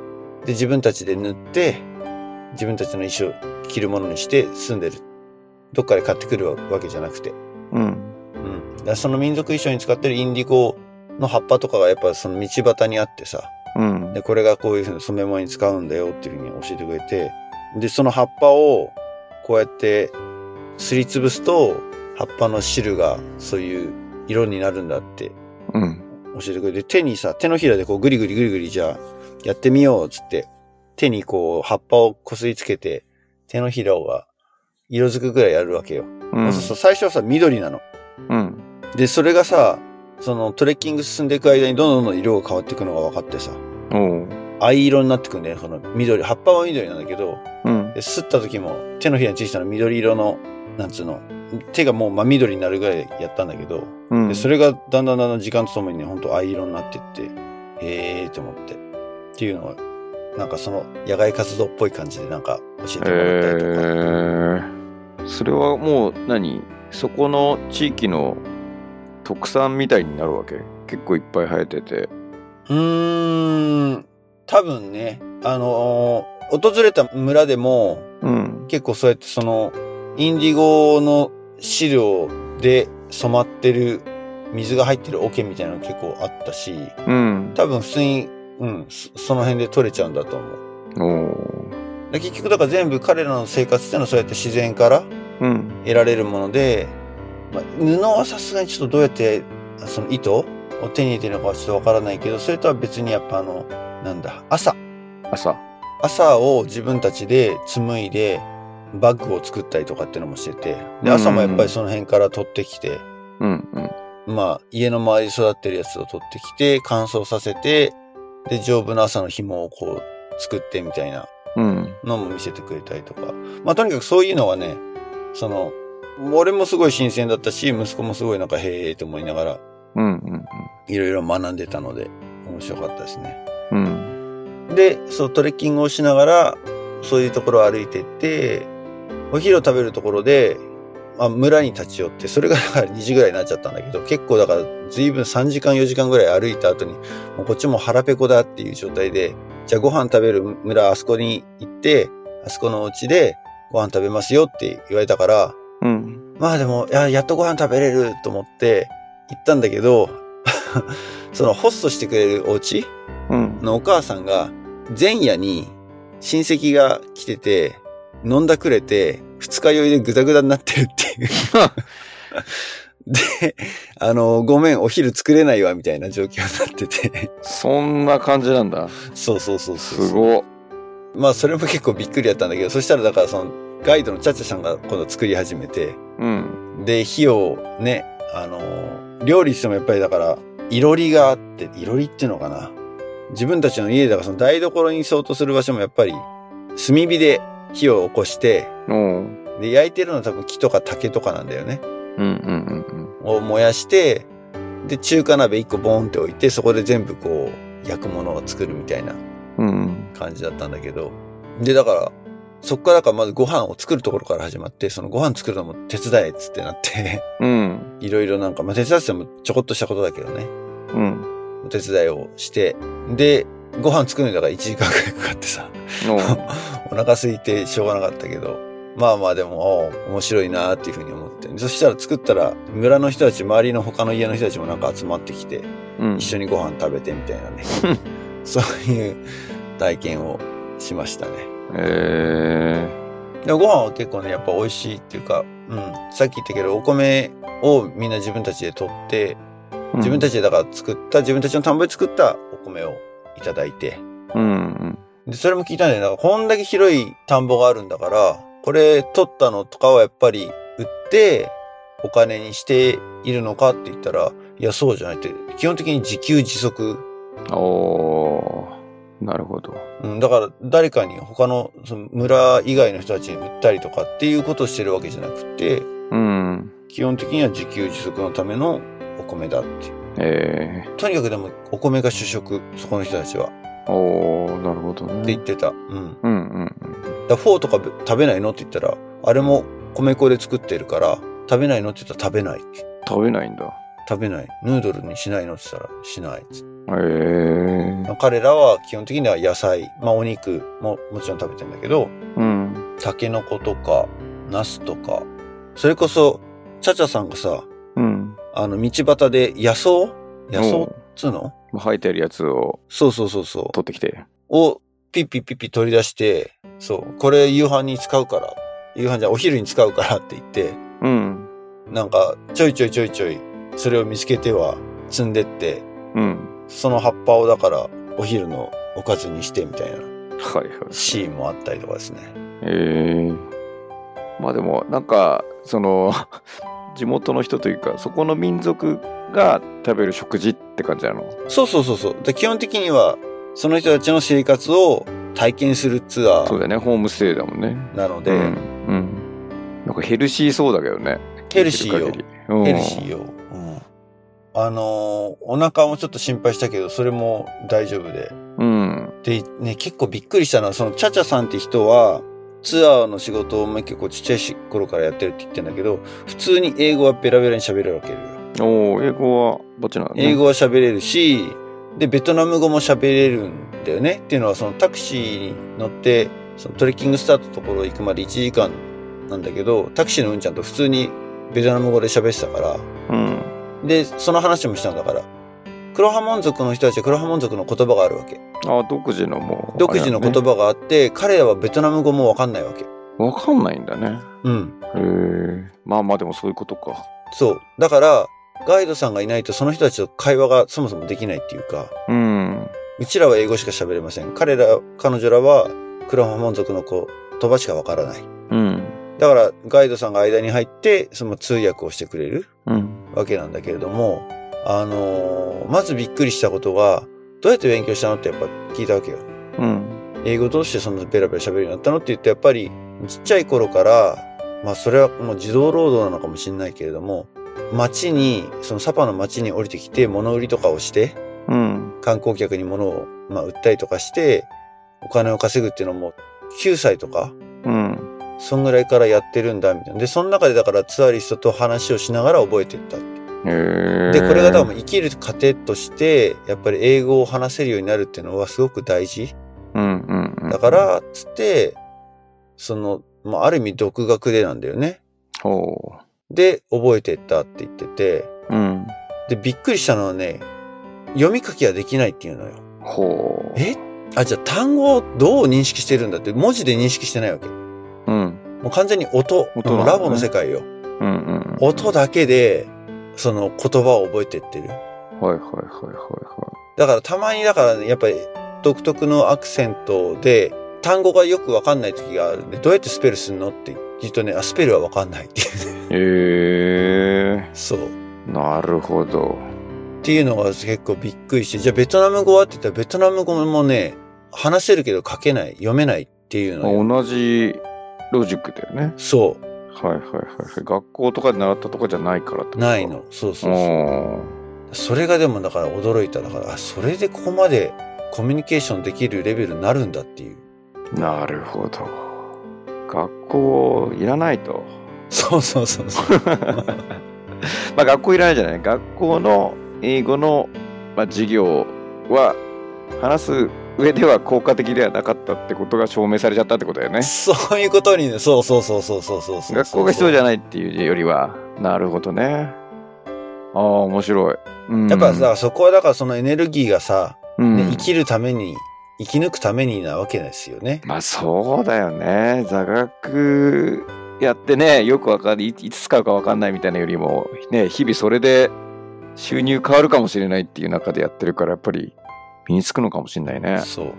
で、自分たちで塗って、自分たちの衣装、着るものにして住んでる。どっかで買ってくるわけじゃなくて。うん。うん。その民族衣装に使ってるインディゴの葉っぱとかがやっぱその道端にあってさ、うん。で、これがこういうふうに染め物に使うんだよっていうふうに教えてくれて、で、その葉っぱをこうやってすりつぶすと、葉っぱの汁がそういう色になるんだってうん。教えてくれて、手にさ、手のひらでこうグリグリグリグリじゃあやってみようっつって、手にこう葉っぱをこすりつけて、手のひらが色づくぐらいやるわけよ。うん。そうそう、最初はさ、緑なの。うん。で、それがさ、そのトレッキング進んでいく間にどんどんどん色が変わっていくのが分かってさ。藍色になってくんだよ、その緑。葉っぱは緑なんだけど、うん。で、吸った時も手のひらについてたの緑色の、なんつうの、手がもう真緑になるぐらいやったんだけど、うん。でそれがだんだんだんだん時間とともにね、ほんと藍色になってって、へーって思って。っていうのを、なんかその野外活動っぽい感じでなんか教えてもらったりとか。えー、それはもう何？そこの地域の特産みたいになるわけ？結構いっぱい生えてて。うーん、多分ね、あのー訪れた村でも、うん。結構そうやってその、インディゴの汁をで染まってる水が入ってる桶みたいなの結構あったし、うん。多分普通に、うん、そその辺で取れちゃうんだと思う。で結局だから全部彼らの生活っていうのはそうやって自然からうん。得られるもので、まあ、布はさすがにちょっとどうやってその糸を手に入れてるのかはちょっとわからないけど、それとは別にやっぱあの、なんだ、朝。朝。朝を自分たちで紡いでバッグを作ったりとかっていうのもしてて、で、朝もやっぱりその辺から取ってきて、うん。うん。まあ、家の周りに育ってるやつを取ってきて、乾燥させて、で、丈夫な朝の紐をこう作ってみたいなうん。のも見せてくれたりとか。まあ、とにかくそういうのはね、その、俺もすごい新鮮だったし、息子もすごいなんかへーって思いながら。いろいろ学んでたので、面白かったですね。うん。で、そう、トレッキングをしながら、そういうところを歩いてって、お昼を食べるところで、まあ、村に立ち寄って、それがだから2時ぐらいになっちゃったんだけど、結構だから随分3時間4時間ぐらい歩いた後に、もうこっちも腹ペコだっていう状態で、じゃあご飯食べる村あそこに行って、あそこのお家でご飯食べますよって言われたから、うん。まあでも、いや、やっとご飯食べれると思って行ったんだけど、(laughs) そのホストしてくれるお家うん。のお母さんが前夜に親戚が来てて飲んだくれて二日酔いでグダグダになってるっていう。(laughs) で、あの、ごめん、お昼作れないわみたいな状況になってて。そんな感じなんだ。そうそうそうそう。すごっ。まあそれも結構びっくりやったんだけど、そしたらだからそのガイドのチャチャさんが今度作り始めて、うん。で、火をね、あの、料理してもやっぱりだから、いろりがあって、いろりっていうのかな。自分たちの家だからその台所に相当する場所もやっぱり、炭火で火を起こして。で、焼いてるのは多分木とか竹とかなんだよね。うんうんうんを燃やして、で、中華鍋一個ボーンって置いて、そこで全部こう、焼くものを作るみたいな。感じだったんだけど。で、だから、そっからだからまずご飯を作るところから始まって、そのご飯作るのも手伝えっつってなって、うん。(laughs) いろいろなんか、まあ手伝ってもちょこっとしたことだけどね。うん。お手伝いをして、で、ご飯作るのだから1時間くらいかかってさ、(laughs) お腹空いてしょうがなかったけど、まあまあでも、お面白いなっていうふうに思って。そしたら作ったら、村の人たち、周りの他の家の人たちもなんか集まってきて、うん。一緒にご飯食べてみたいなね。(laughs) そういう体験をしましたね。えでもご飯は結構ね、やっぱ美味しいっていうか、うん。さっき言ったけど、お米をみんな自分たちで取って、ー。自分たちでだから作った、自分たちの田んぼで作ったお米をいただいて、うんうん。で、それも聞いたんだよ。なんかこんだけ広い田んぼがあるんだから、これ取ったのとかはやっぱり売ってお金にしているのかって言ったら、いや、そうじゃないって、基本的に自給自足。おー。なるほど。うん、だから誰かに他のその村以外の人たちに売ったりとかっていうことをしてるわけじゃなくて、うん。基本的には自給自足のためのお米だって。えとにかくでもお米が主食、そこの人たちは。ってー、おー、なるほどね。言ってた。うん。うんうんだからフォーとか食べないのって言ったら、あれも米粉で作ってるから、食べないのって言ったら食べないって。食べないんだ。食べない。ヌードルにしないのって言ったら、しないっつってえー、彼らは基本的には野菜、まあお肉ももちろん食べてんだけど、うん。タケノコとか、ナスとか、それこそ、チャチャさんがさ、うん。あの、道端で野草？野草っおつうの？生えてるやつをそうそうそうそう。取ってきて。を、ピッピッピッピ取り出して、そう、これ夕飯に使うから、夕飯じゃお昼に使うからって言って、うん。なんか、ちょいちょいちょいちょい、それを見つけては積んでって、うん。その葉っぱをだから、お昼のおかずにしてみたいなはいはい。シーンもあったりとかですね。えー、まあでもなんかその地元の人というかそこの民族が食べる食事って感じなの？そうそうそうそう。で基本的には、その人たちの生活を体験するツアー。そうだよね。ホームステイだもんね。なので、うん、うん、なんかヘルシーそうだけどね。ヘルシーよ。うん。ヘルシーよ。うん。あのーお腹もちょっと心配したけど、それも大丈夫で。うん。で、ね、結構びっくりしたのは、そのチャチャさんって人は、ツアーの仕事をまあ結構ちっちゃいし頃からやってるって言ってんだけど、普通に英語はベラベラに喋れるわけよ。おお英語はバッチリなんだね英語は喋れるし、で、ベトナム語も喋れるんだよね。っていうのは、そのタクシーに乗って、そのトレッキングスタートのところ行くまで1時間なんだけど、タクシーのうんちゃんと普通にベトナム語で喋ってたから、うんで、その話もしたんだから、黒ハモン族の人たちは黒ハモン族の言葉があるわけ。あ独自のもう独自の言葉葉があって、彼らはベトナム語もわかんないわけ。わかんないんだねうん。へえまあまあでもそういうことかそう。だから、ガイドさんがいないとその人たちと会話がそもそもできないっていうか、うんうちらは英語しか喋れません。彼ら、彼女らは黒ハモン族の言葉しかわからない。うんだから、ガイドさんが間に入って、その通訳をしてくれるうんわけなんだけれども、あのーまずびっくりしたことが、どうやって勉強したのってやっぱ聞いたわけよ。うん英語どうしてそんなベラベラ喋るようになったのって言って、やっぱりちっちゃい頃から、まあそれはもう自動労働なのかもしれないけれども、街に、そのサパの街に降りてきて物売りとかをして、うん観光客に物を、まあ、売ったりとかして、お金を稼ぐっていうのも9歳とか、うんそんぐらいからやってるんだ、みたいな。で、その中でだからツアリストと話をしながら覚えていった。へえで、これが多分生きる糧として、やっぱり英語を話せるようになるっていうのはすごく大事。うんうんうん。だから、つって、その、まあ、ある意味独学でなんだよね。ほで、覚えていったって言ってて、ううん。で、びっくりしたのはね、読み書きはできないっていうのよ。ほう。え？あ、じゃあ単語をどう認識してるんだって、文字で認識してないわけ。もうん。う完全に音、音ね。ラボの世界よ。うんうん。音だけで、その言葉を覚えてってる。はいはいはいはいはだからたまにだからね、やっぱり独特のアクセントで、単語がよくわかんない時があるんで、どうやってスペルするのって聞くとね、あ、スペルはわかんないっていうね。いへえそう。(laughs) なるほどっていうのが結構びっくりして、じゃあベトナム語はって言ったらベトナム語もね、話せるけど書けない、読めないっていうのよ。同じロジックだよねそう。はいはいはいはい学校とかで習ったとかじゃないからってことないの。そうそうそう。おそれがでもだから驚いた。だから、あ、それでここまでコミュニケーションできるレベルになるんだっていう。ーなるほど学校いらないとそうそうそうそう。(laughs) まあ学校いらないじゃない学校の英語の、まあ、授業は話す上では効果的ではなかったってことが証明されちゃったってことだよね。そういうことにね、そうそうそうそうそうそうそう。学校が必要じゃゃないっていうよりはなるほどね。ああ面白い、うん、やっぱさ、そこはだからそのエネルギーがさ、うん。ね生きるために、生き抜くためになわけですよね。まあそうだよね。座学やってねよくわかるいいつ使うかわかんないみたいなよりもね日々それで収入変わるかもしれないっていう中でやってるからやっぱり身につくのかもしれないね、そう。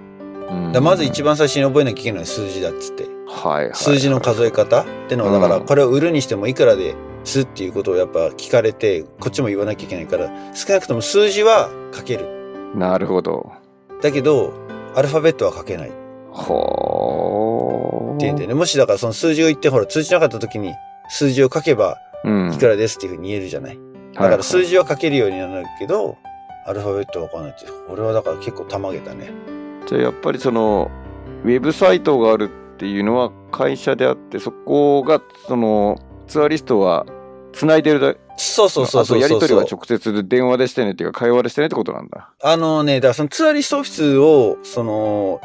うんだまず一番最初に覚えなきゃいけないのは数字だっつって。はいはい数字の数え方ってのは、だからうんこれを売るにしてもいくらですっていうことをやっぱ聞かれて、こっちも言わなきゃいけないから、少なくとも数字は書ける。なるほどだけど、アルファベットは書けないってほー言うんだよね。もしだからその数字を言って、ほら、通じなかった時に数字を書けばうんいくらですっていうふうに言えるじゃない。だから数字は書けるようになるけど、アルファベットはわかんないって。俺はだから結構たまげたね。じゃあやっぱりそのウェブサイトがあるっていうのは会社であってそこがそのツアリストは繋いでるだそうそうそうそうやり取りは直接電話でしてねっていうか会話でしてねってことなんだあのね、だからそのツアリストオフィスを、その、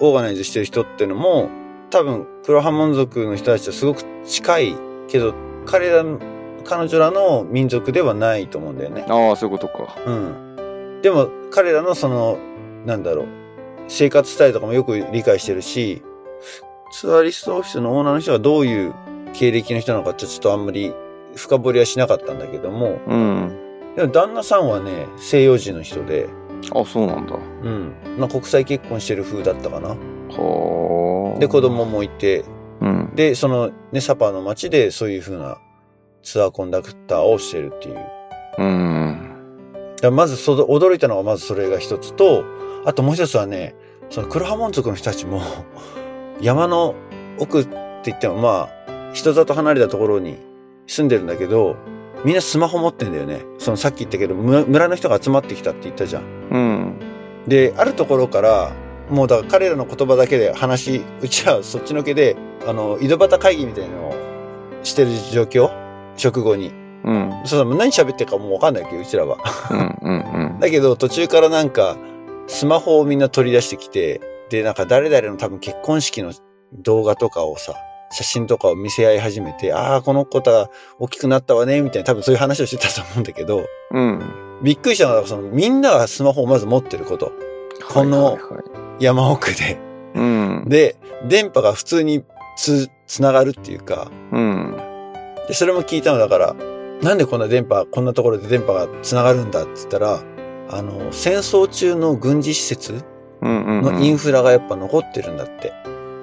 オーガナイズしてる人っていうのも、多分、クロハモン族の人たちとすごく近いけど、彼らの、彼女らの民族ではないと思うんだよね。ああそういうことかうん。でも、彼らのその、なんだろう、生活スタイルとかもよく理解してるし、ツアリストオフィスのオーナーの人がどういう経歴の人なのかちょっとあんまり深掘りはしなかったんだけども、うんでも旦那さんはね、西洋人の人で、あそうなんだうん。まあ、国際結婚してる風だったかな。はあで、子供もいて、うんで、そのね、サパの街でそういう風なツアーコンダクターをしてるっていう。だかうんらまずその、驚いたのがまずそれが一つと、あともう一つはね、そのクロハモン族の人たちも、(laughs) 山の奥って言ってもまあ、人里離れたところに住んでるんだけど、みんなスマホ持ってんだよね。そのさっき言ったけど、む村の人が集まってきたって言ったじゃん。うんで、あるところから、もうだから彼らの言葉だけで話、うちはそっちのけで、あの、井戸端会議みたいなのをしてる状況食後に。うんそうだ、何喋ってるかもうわかんないわけど、うちらは。うんうんうんだけど、途中からなんか、スマホをみんな取り出してきて、で、なんか誰々の多分結婚式の動画とかをさ、写真とかを見せ合い始めて、ああ、この子が大きくなったわね、みたいな、多分そういう話をしてたと思うんだけど、うんびっくりしたのが、その、みんながスマホをまず持ってること。この山奥で。うんで、電波が普通につ、つながるっていうか、うんで、それも聞いたのだから、なんでこんな電波、こんなところで電波がつながるんだって言ったら、あの、戦争中の軍事施設のインフラがやっぱ残ってるんだって。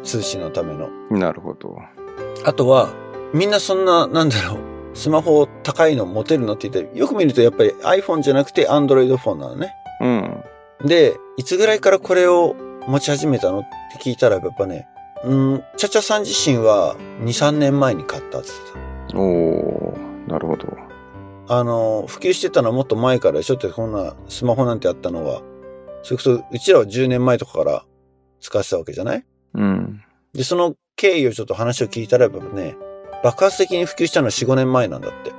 通信のための。なるほどあとは、みんなそんな、なんだろう、スマホ高いの持てるのって言って、よく見るとやっぱり iPhone じゃなくて Android フォンなのね。うんで、いつぐらいからこれを持ち始めたのって聞いたらやっぱね、うん、チャチャさん自身は2、3年前に買ったって言ってた。おおなるほどあの、普及してたのはもっと前からでしょ？って、こんなスマホなんてあったのは。それこそ、うちらは10年前とかから使ってたわけじゃない？うんで、その経緯をちょっと話を聞いたらやっぱね、爆発的に普及したのは4、5年前なんだって。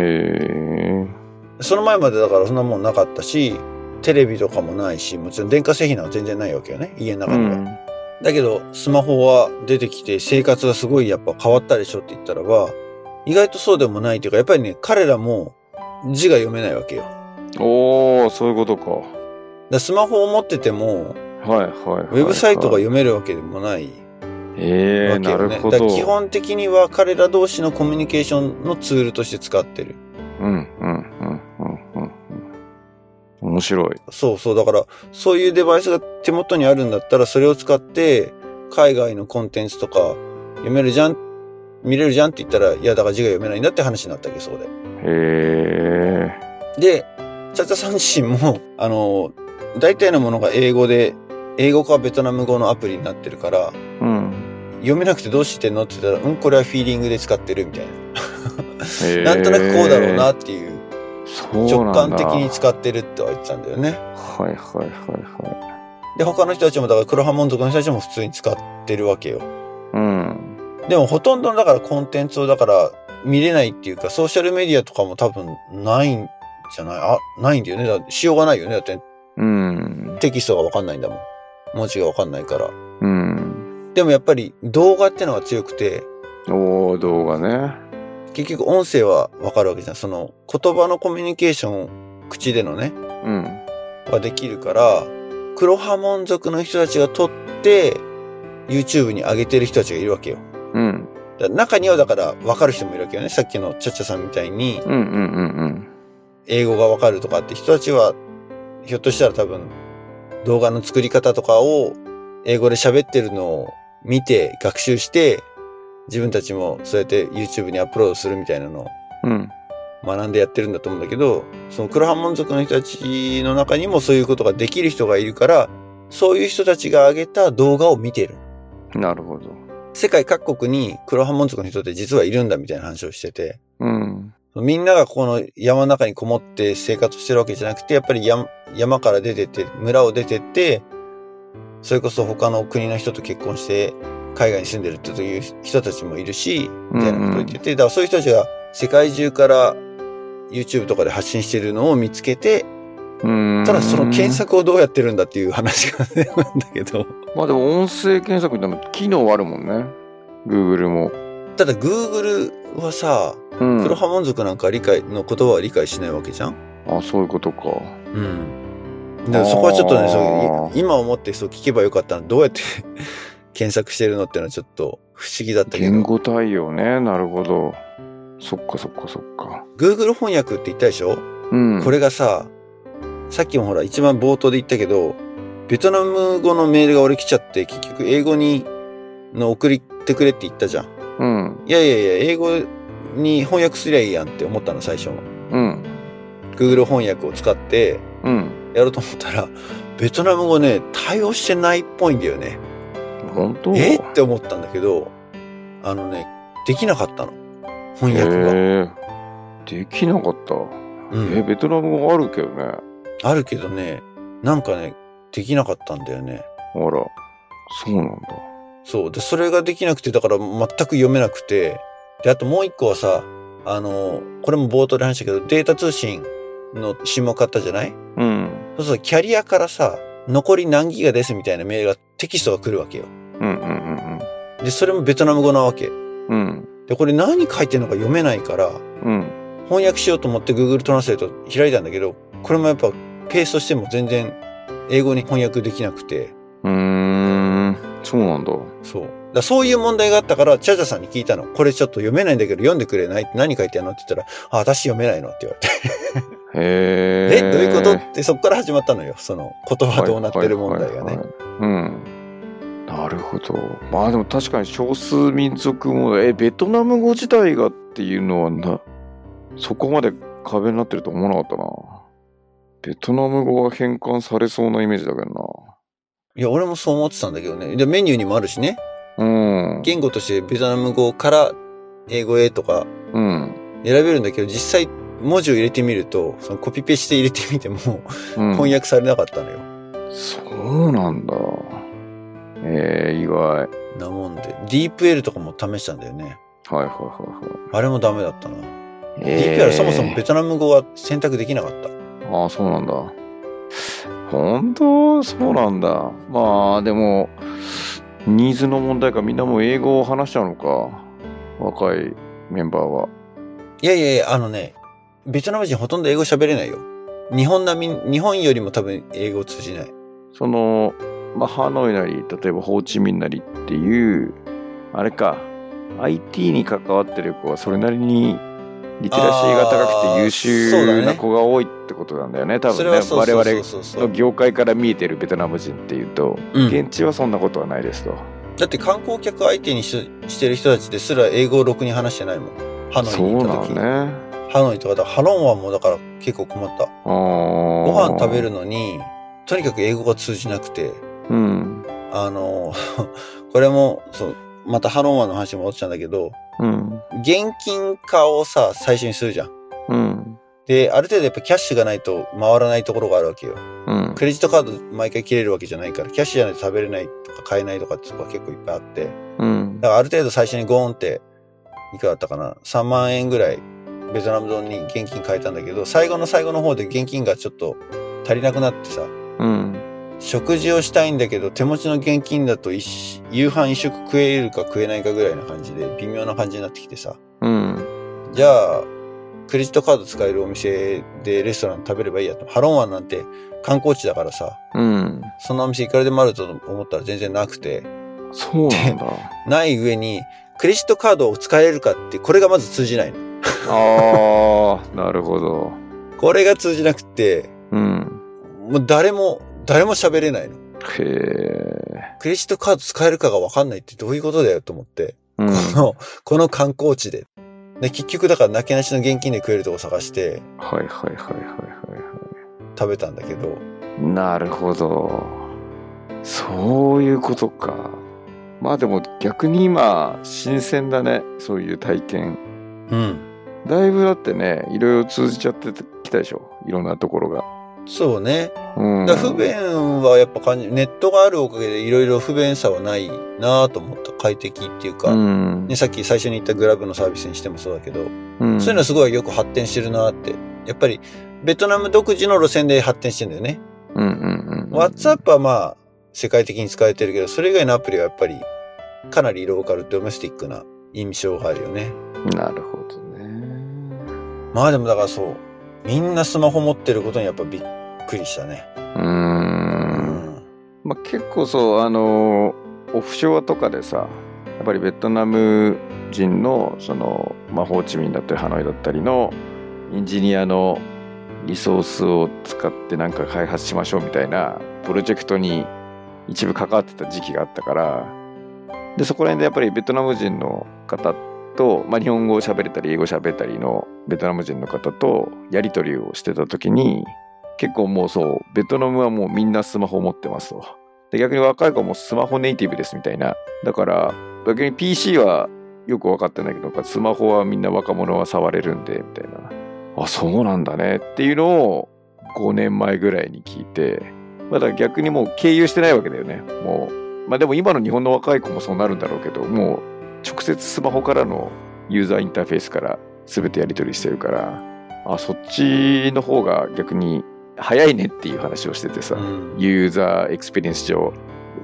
ええその前までだからそんなもんなかったし、テレビとかもないし、もちろん電化製品なんか全然ないわけよね、家のう中には。んだけど、スマホは出てきて生活がすごいやっぱ変わったでしょって言ったらば、意外とそうでもないっていうか、やっぱりね、彼らも字が読めないわけよ。おおそういうことからスマホを持ってても、はいはいはい、ウェブサイトが読めるわけでもないええわけよね。なるほど基本的には彼ら同士のコミュニケーションのツールとして使ってる。うんうんうんうんうんうん面白いそうそう。だから、そういうデバイスが手元にあるんだったら、それを使って、海外のコンテンツとか読めるじゃん、見れるじゃんって言ったら、いや、だから字が読めないんだって話になったわけ、そうで。へえで、チャチャさん自身も、(laughs) あの、大体のものが英語で、英語かベトナム語のアプリになってるから、うん読めなくてどうしてんのって言ったら、うん、これはフィーリングで使ってるみたいな。なんとなくこうだろうなっていう、直感的に使ってるっては言ってたんだよね。はいはいはいはで、他の人たちも、だから黒ハモン族の人たちも普通に使ってるわけよ。いうんでもほとんどのだからコンテンツをだから見れないっていうか、ソーシャルメディアとかも多分ないんじゃない？あ、ないんだよね。だってしようがないよね。だってうんテキストがわかんないんだもん。文字がわかんないから。うんでもやっぱり動画ってのが強くて、おお動画ね結局音声はわかるわけじゃん。その言葉のコミュニケーション、口でのね、うんはできるから、黒ハモン族の人たちが撮って、YouTube に上げてる人たちがいるわけよ。うん。中にはだから分かる人もいるわけよね。さっきのチャッチャさんみたいに、英語が分かるとかって人たちは、ひょっとしたら多分、動画の作り方とかを英語で喋ってるのを見て学習して、自分たちもそうやって YouTube にアップロードするみたいなのを学んでやってるんだと思うんだけど、その黒ハモン族の人たちの中にもそういうことができる人がいるから、そういう人たちが上げた動画を見てる。なるほど世界各国に黒ハモン族の人って実はいるんだみたいな話をしてて、うん。みんながこの山の中にこもって生活してるわけじゃなくて、やっぱり山山から出てって、村を出てって、それこそ他の国の人と結婚して、海外に住んでるっていう人たちもいるし、みたいなことを言ってて、だからそういう人たちが世界中から YouTube とかで発信してるのを見つけて、ただその検。索をどうやってるんだっていう話がね、なんだけど、まあでも音声検索でも機能あるもんね。Google も。ただ Google はさ、うん。黒ハモン族なんか理解の言葉は理解しないわけじゃん？あ、そういうことか。うん。でそこはちょっとね、そ今思ってそう聞けばよかったのどうやって (laughs) 検索してるのっていうのはちょっと不思議だったけど。言語対応ね。なるほど。そっかそっかそっか。Google 翻訳って言ったでしょ、うん。これがさ、さっきもほら一番冒頭で言ったけど、ベトナム語のメールが俺来ちゃって、結局英語にの送ってくれって言ったじゃん。うん。いやいやいや、英語に翻訳すりゃいいやんって思ったの、最初。うん。Google 翻訳を使ってうん。やろうと思ったら、ベトナム語ね、対応してないっぽいんだよね。本当？え？って思ったんだけど、あのね、できなかったの。翻訳が。できなかった。うんえ、ベトナム語あるけどね。あるけどね、なんかね、できなかったんだよね。あら。そうなんだ。そう。で、それができなくて、だから全く読めなくて。で、あともう一個はさ、あの、これも冒頭で話したけど、データ通信の SIM を買ったじゃない？うん。そうするとキャリアからさ、残り何ギガですみたいなメールが、テキストが来るわけよ。うんうんうんで、それもベトナム語なわけ。うん。うん。で、これ何書いてるのか読めないから、うん。翻訳しようと思って Google トランスレート開いたんだけど、これもやっぱペーストしても全然英語に翻訳できなくて、うーん。そうなんだ。そう。だそういう問題があったから、チャチャさんに聞いたの。これちょっと読めないんだけど読んでくれない？って何書いてあるの？って言ったら、あ、私読めないのって言われて。へえ。(laughs) え、どういうこと？ってそっから始まったのよ。その言葉どうなってる問題がね。はいはいはいはいうん。なるほど。まあでも確かに少数民族も、え、ベトナム語自体がっていうのはな、そこまで壁になってると思わなかったな。ベトナム語が変換されそうなイメージだけどいや、俺もそう思ってたんだけどね。で、メニューにもあるしね。な。うん。言語としてベトナム語から英語へとかうん。選べるんだけど、実際文字を入れてみると、そのコピペして入れてみても、うん、翻訳されなかったのよ。そうなんだ。えー、意外。はいなもんで。DeepL とかも試したんだよね。はいはいはあれもダメだったな。い。え DeepL そもそもベトナム語は選択できなかった。ああ、そうなんだ。本当？そうなんだ。まあ、でも、ニーズの問題か、みんなもう英語を話しちゃうのか。若いメンバーは。いやいやいや、あのね、ベトナム人ほとんど英語喋れないよ。日本並み、日本よりも多分英語通じない。その、まあ、ハノイなり、例えばホーチミンなりっていう、あれか、IT に関わってる子はそれなりにリテラシーが高くて優秀な子が多いってことなんだよね、多それ分ね。我はそうそうそう々そうそうの業界から見えてるベトナム人っていうと、うん現地はそんなことはないですと。だって観光客相手にししてる人たちですら英語をろくに話してないもん。ハノイそうなに行った時。のね。ハノイとかだ、ハロン湾もだから結構困った。ごご飯食べるのに、とにかく英語が通じなくて、うん。あの、(laughs) これも、そう、またハロン湾の話に戻っちゃうんだけど、うん。現金化をさ、最初にするじゃん。うん。で、ある程度やっぱキャッシュがないと回らないところがあるわけよ。うん。クレジットカード毎回切れるわけじゃないから、キャッシュじゃないと食べれないとか買えないとかってとこが結構いっぱいあって。うん。だからある程度最初にゴーンって、いくらだったかな ?3 万円ぐらいベトナムドンに現金変えたんだけど、最後の最後の方で現金がちょっと足りなくなってさ、うん。食事をしたいんだけど、手持ちの現金だと一夕飯一食食えるか食えないかぐらいな感じで、微妙な感じになってきてさ。うん。じゃあ、クレジットカード使えるお店でレストラン食べればいいやと。ハロン湾なんて観光地だからさ、うん。そんなお店いくらでもあると思ったら全然なくて、そうなんだ。ない上に、クレジットカードを使えるかって、これがまず通じないの。ああ、なるほど。これが通じなくて、うん。もう誰も、誰も喋れないの。へえ。クレジットカード使えるかがわかんないってどういうことだよと思って、うん。この、この観光地で。で、結局だからなけなしの現金で食えるとこ探してはいはいはいはいはい食べたんだけど、はい。なるほど。そういうことか。まあでも逆に今、新鮮だね。そういう体験。うん。だいぶだってね、いろいろ通じちゃってきたでしょ。いろんなところが。そうね。うん。不便はやっぱ感じ、ネットがあるおかげでいろいろ不便さはないなと思った。快適っていうか、うん。ね、さっき最初に言ったグラブのサービスにしてもそうだけど、うんそういうのはすごいよく発展してるなって。やっぱり、ベトナム独自の路線で発展してんだよね。うんうんうん。WhatsApp はまあ、世界的に使われてるけど、それ以外のアプリはやっぱり、かなりローカル、ドメスティックな印象があるよね。なるほどね。まあでもだからそう、みんなスマホ持ってることにやっぱびっくりしたね。うん。まあ、結構そう、あの、オフショアとかでさ、やっぱりベトナム人の、その、まあ、ホーチミンだったりハノイだったりのエンジニアのリソースを使ってなんか開発しましょうみたいなプロジェクトに一部関わってた時期があったから、で、そこら辺でやっぱりベトナム人の方と、まあ、日本語を喋れたり英語喋れたりのベトナム人の方とやり取りをしてた時に、結構もうそう、ベトナムはもうみんなスマホ持ってますと。で、逆に若い子もスマホネイティブですみたいな。だから、逆に PC はよく分かってないけど、スマホはみんな若者は触れるんで、みたいな。あ、そうなんだねっていうのを5年前ぐらいに聞いて、まだ逆にもう経由してないわけだよね。もう、まあでも今の日本の若い子もそうなるんだろうけど、もう直接スマホからのユーザーインターフェースから全てやり取りしてるから、あ、そっちの方が逆に早いねっていう話をしててさ、うん user experience 上、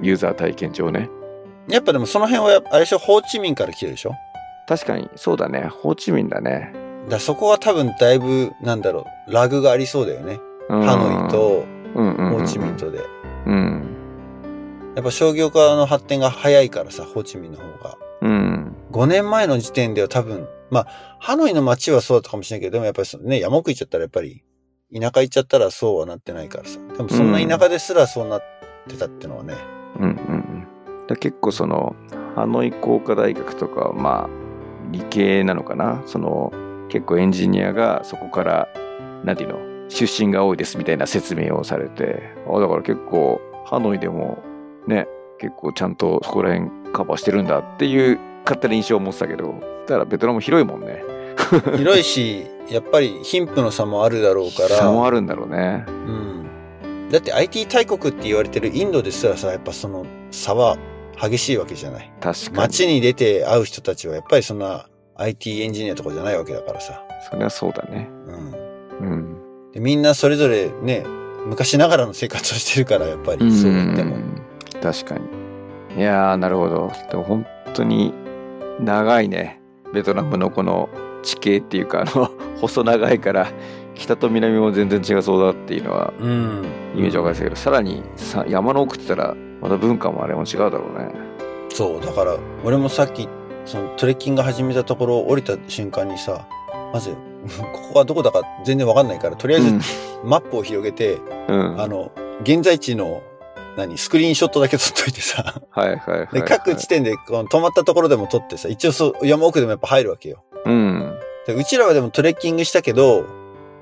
ユーザー体験上ね。やっぱでもその辺はあれでしょ、ホーチミンから来てるでしょ？確かに、そうだね。ホーチミンだね。だそこは多分だいぶ、なんだろう、ラグがありそうだよね。うんハノイとホーチミンとで。うん。やっぱ商業化の発展が早いからさ、ホーチミンの方が。うん。5年前の時点では多分、まあ、ハノイの街はそうだったかもしれないけど、でもやっぱりね、山奥行っちゃったらやっぱり、田舎行っちゃったらそうはなってないからさ。でもそんな田舎ですらそうなってたってのはね。うんうんうん。だ結構その、ハノイ工科大学とかまあ、理系なのかな。その、結構エンジニアがそこから、なんていうの、出身が多いですみたいな説明をされて、あだから結構、ハノイでも、ね、結構ちゃんとそこら辺カバーしてるんだっていう勝手な印象を持ってたけど、ただベトナム広いもんね。広いし、やっぱり貧富の差もあるだろうから。差もあるんだろうね。うん。だって IT 大国って言われてるインドですらさ、やっぱその差は激しいわけじゃない。確かに。街に出て会う人たちはやっぱりそんな IT エンジニアとかじゃないわけだからさ。それはそうだね。うん。うん。でみんなそれぞれね、昔ながらの生活をしてるから、やっぱりそう言っても。ん確かに。いやー、なるほど。でも本当に長いね。ベトナムのこの地形っていうか、あの、(laughs) 細長いから、北と南も全然違うそうだっていうのはうん。イメージわかりますけど、さらにさ山の奥って言ったら、また文化もあれも違うだろうね。そう、だから、俺もさっき、そのトレッキング始めたところ降りた瞬間にさ、まず、(laughs) ここはどこだか全然わかんないから、とりあえずマップを広げて、うん。あの、現在地の、何、スクリーンショットだけ撮っといてさ、はいはいはい、はい。で各地点でこの止まったところでも撮ってさ、一応そう、山奥でもやっぱ入るわけよ。うん。でうちらはでもトレッキングしたけど、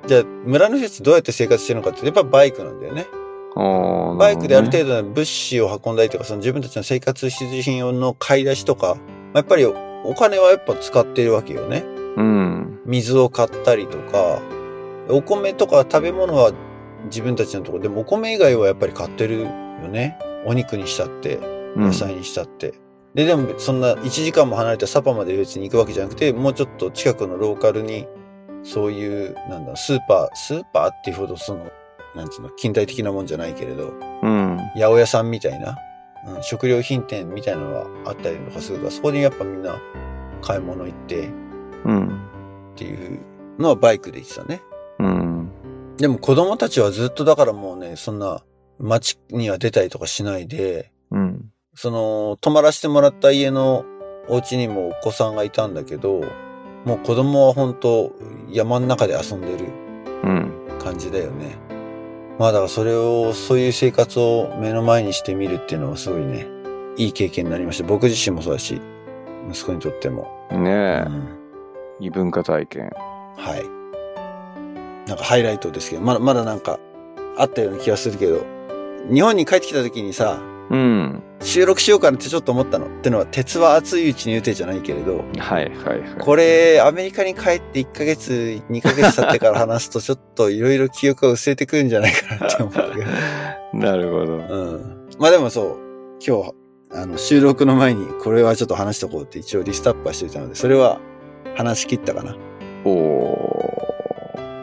じゃあ村の人たちどうやって生活してるのかって、やっぱバイクなんだよね。おーバイクである度。程度の物資を運んだりとか、その自分たちの生活必需品用の買い出しとか、まあやっぱりお金はやっぱ使ってるわけよね。うん。水を買ったりとか、お米とか食べ物は自分たちのところでもお米以外はやっぱり買ってるよね。お肉にしたって、うん野菜にしたって。で、でもそんな1時間も離れたサパまで別に行くわけじゃなくて、もうちょっと近くのローカルに、そういう、なんだ、スーパー、スーパーっていうほどその、なんつうの、近代的なもんじゃないけれど、うん。八百屋さんみたいな、うん、食料品店みたいなのがあったりとかするから、そこでやっぱみんな買い物行ってうん。っていうのはバイクで行ってたね。うん。でも子供たちはずっとだからもうね、そんな街には出たりとかしないで、うん。その、泊まらせてもらった家のお家にもお子さんがいたんだけど、もう子供は本当山の中で遊んでるうん。感じだよね。まあだからそれを、そういう生活を目の前にしてみるっていうのはすごいね、いい経験になりました。僕自身もそうだし、息子にとっても。ねうえ、ん異文化体験。はい。なんかハイライトですけど、まだまだなんかあったような気がするけど、日本に帰ってきた時にさ、うん。収録しようかなってちょっと思ったの。ってのは、鉄は熱いうちに打てじゃないけれど、はいはいはい。これ、アメリカに帰って1ヶ月、2ヶ月経ってから話すと、ちょっといろいろ記憶が薄れてくるんじゃないかなって思ったけど。(laughs) なるほど。うん。まあでもそう、今日、あの、収録の前に、これはちょっと話しとこうって一応リストアップはしておいたので、それは話し切ったかな。お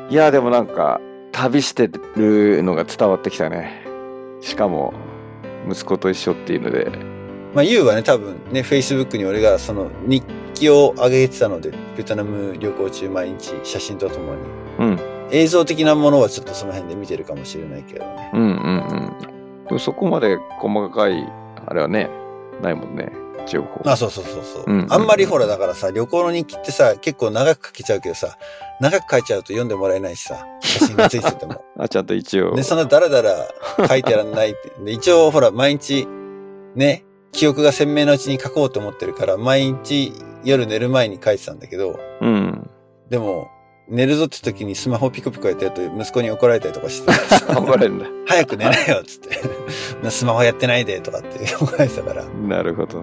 ーいや、でもなんか、旅してるのが伝わってきたね。しかも、息子と一緒っていうので、まあ、ユウはね、多分ね、Facebook に俺がその日記を上げてたので、ベトナム旅行中毎日写真とともに、うん、映像的なものはちょっとその辺で見てるかもしれないけどね。うんうんうん。そこまで細かい、あれはね、ないもんね、情報。あ、そうそうそうそう。うんあんまりほら、だからさ、旅行の日記ってさ、結構長く書けちゃうけどさ、長く書いちゃうと読んでもらえないしさ、写真がついてても。(laughs) あ、ちゃんと一応。で、そんなダラダラ書いてらんないって。(laughs) で、一応ほら、毎日、ね、記憶が鮮明なうちに書こうと思ってるから、毎日夜寝る前に書いてたんだけど、うん。でも、寝るぞって時にスマホピコピコやってると息子に怒られたりとかしてた頑張れんだ。早く寝なよっつって。(laughs) スマホやってないでとかって (laughs) 怒られてたから。なるほど。う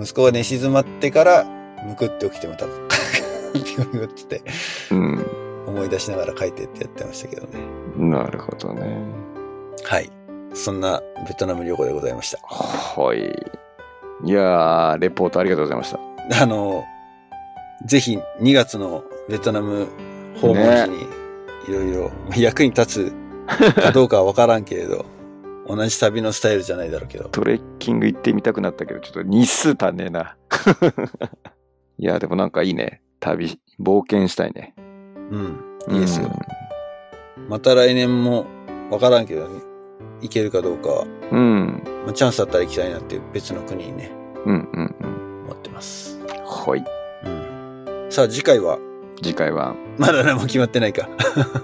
ん。息子が寝静まってから、むくって起きても多分、(laughs) ピコピコってってうん。思い出しながら書いてってやってましたけどね。なるほどね。はい。そんなベトナム旅行でございました。はい。いやー、レポートありがとうございました。あの、ぜひ2月のベトナム訪問時にいろいろ役に立つ (laughs) かどうかはわからんけれど、同じ旅のスタイルじゃないだろうけど。トレッキング行ってみたくなったけど、ちょっと日数足んねえな。(laughs) いや、でもなんかいいね。旅、冒険したいね。うん。いいですよ。また来年もわからんけど、ね、行けるかどうかは、うん。まあ、チャンスあったら行きたいなっていう別の国にね、うんうんうん。思ってます。はい。うん。さあ次回は、次回は、まだ何も決まってないか。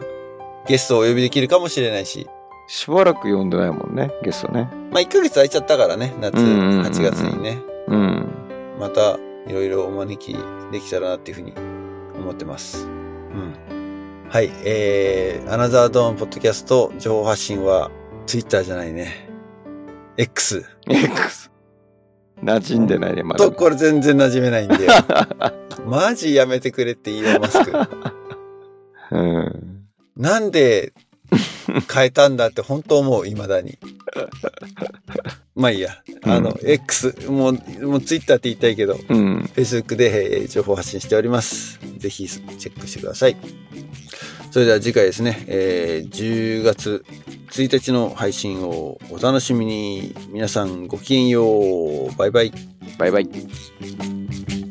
(laughs) ゲストをお呼びできるかもしれないし、しばらく呼んでないもんね、ゲストね。まあ1ヶ月空いちゃったからね、夏、うんうんうんうん8月にね。うん。またいろいろお招きできたらなっていうふうに思ってます。うん。はい。えー、アナザードーンポッドキャスト情報発信は、ツイッターじゃないね。X。X。馴染んでないね、まだと、。これ全然馴染めないんで。(laughs) マジやめてくれってイーロンマスク。うん。なんで (laughs) 変えたんだって本当思う、未だに。(laughs) まあいいや。あの、うん X、もう、もうツイッターって言いたいけど、うん。Facebook で、えー情報発信しております。ぜひチェックしてください。それでは次回ですね、えー10月1日の配信をお楽しみに。皆さんごきげんよう。バイバイ。バイバイ。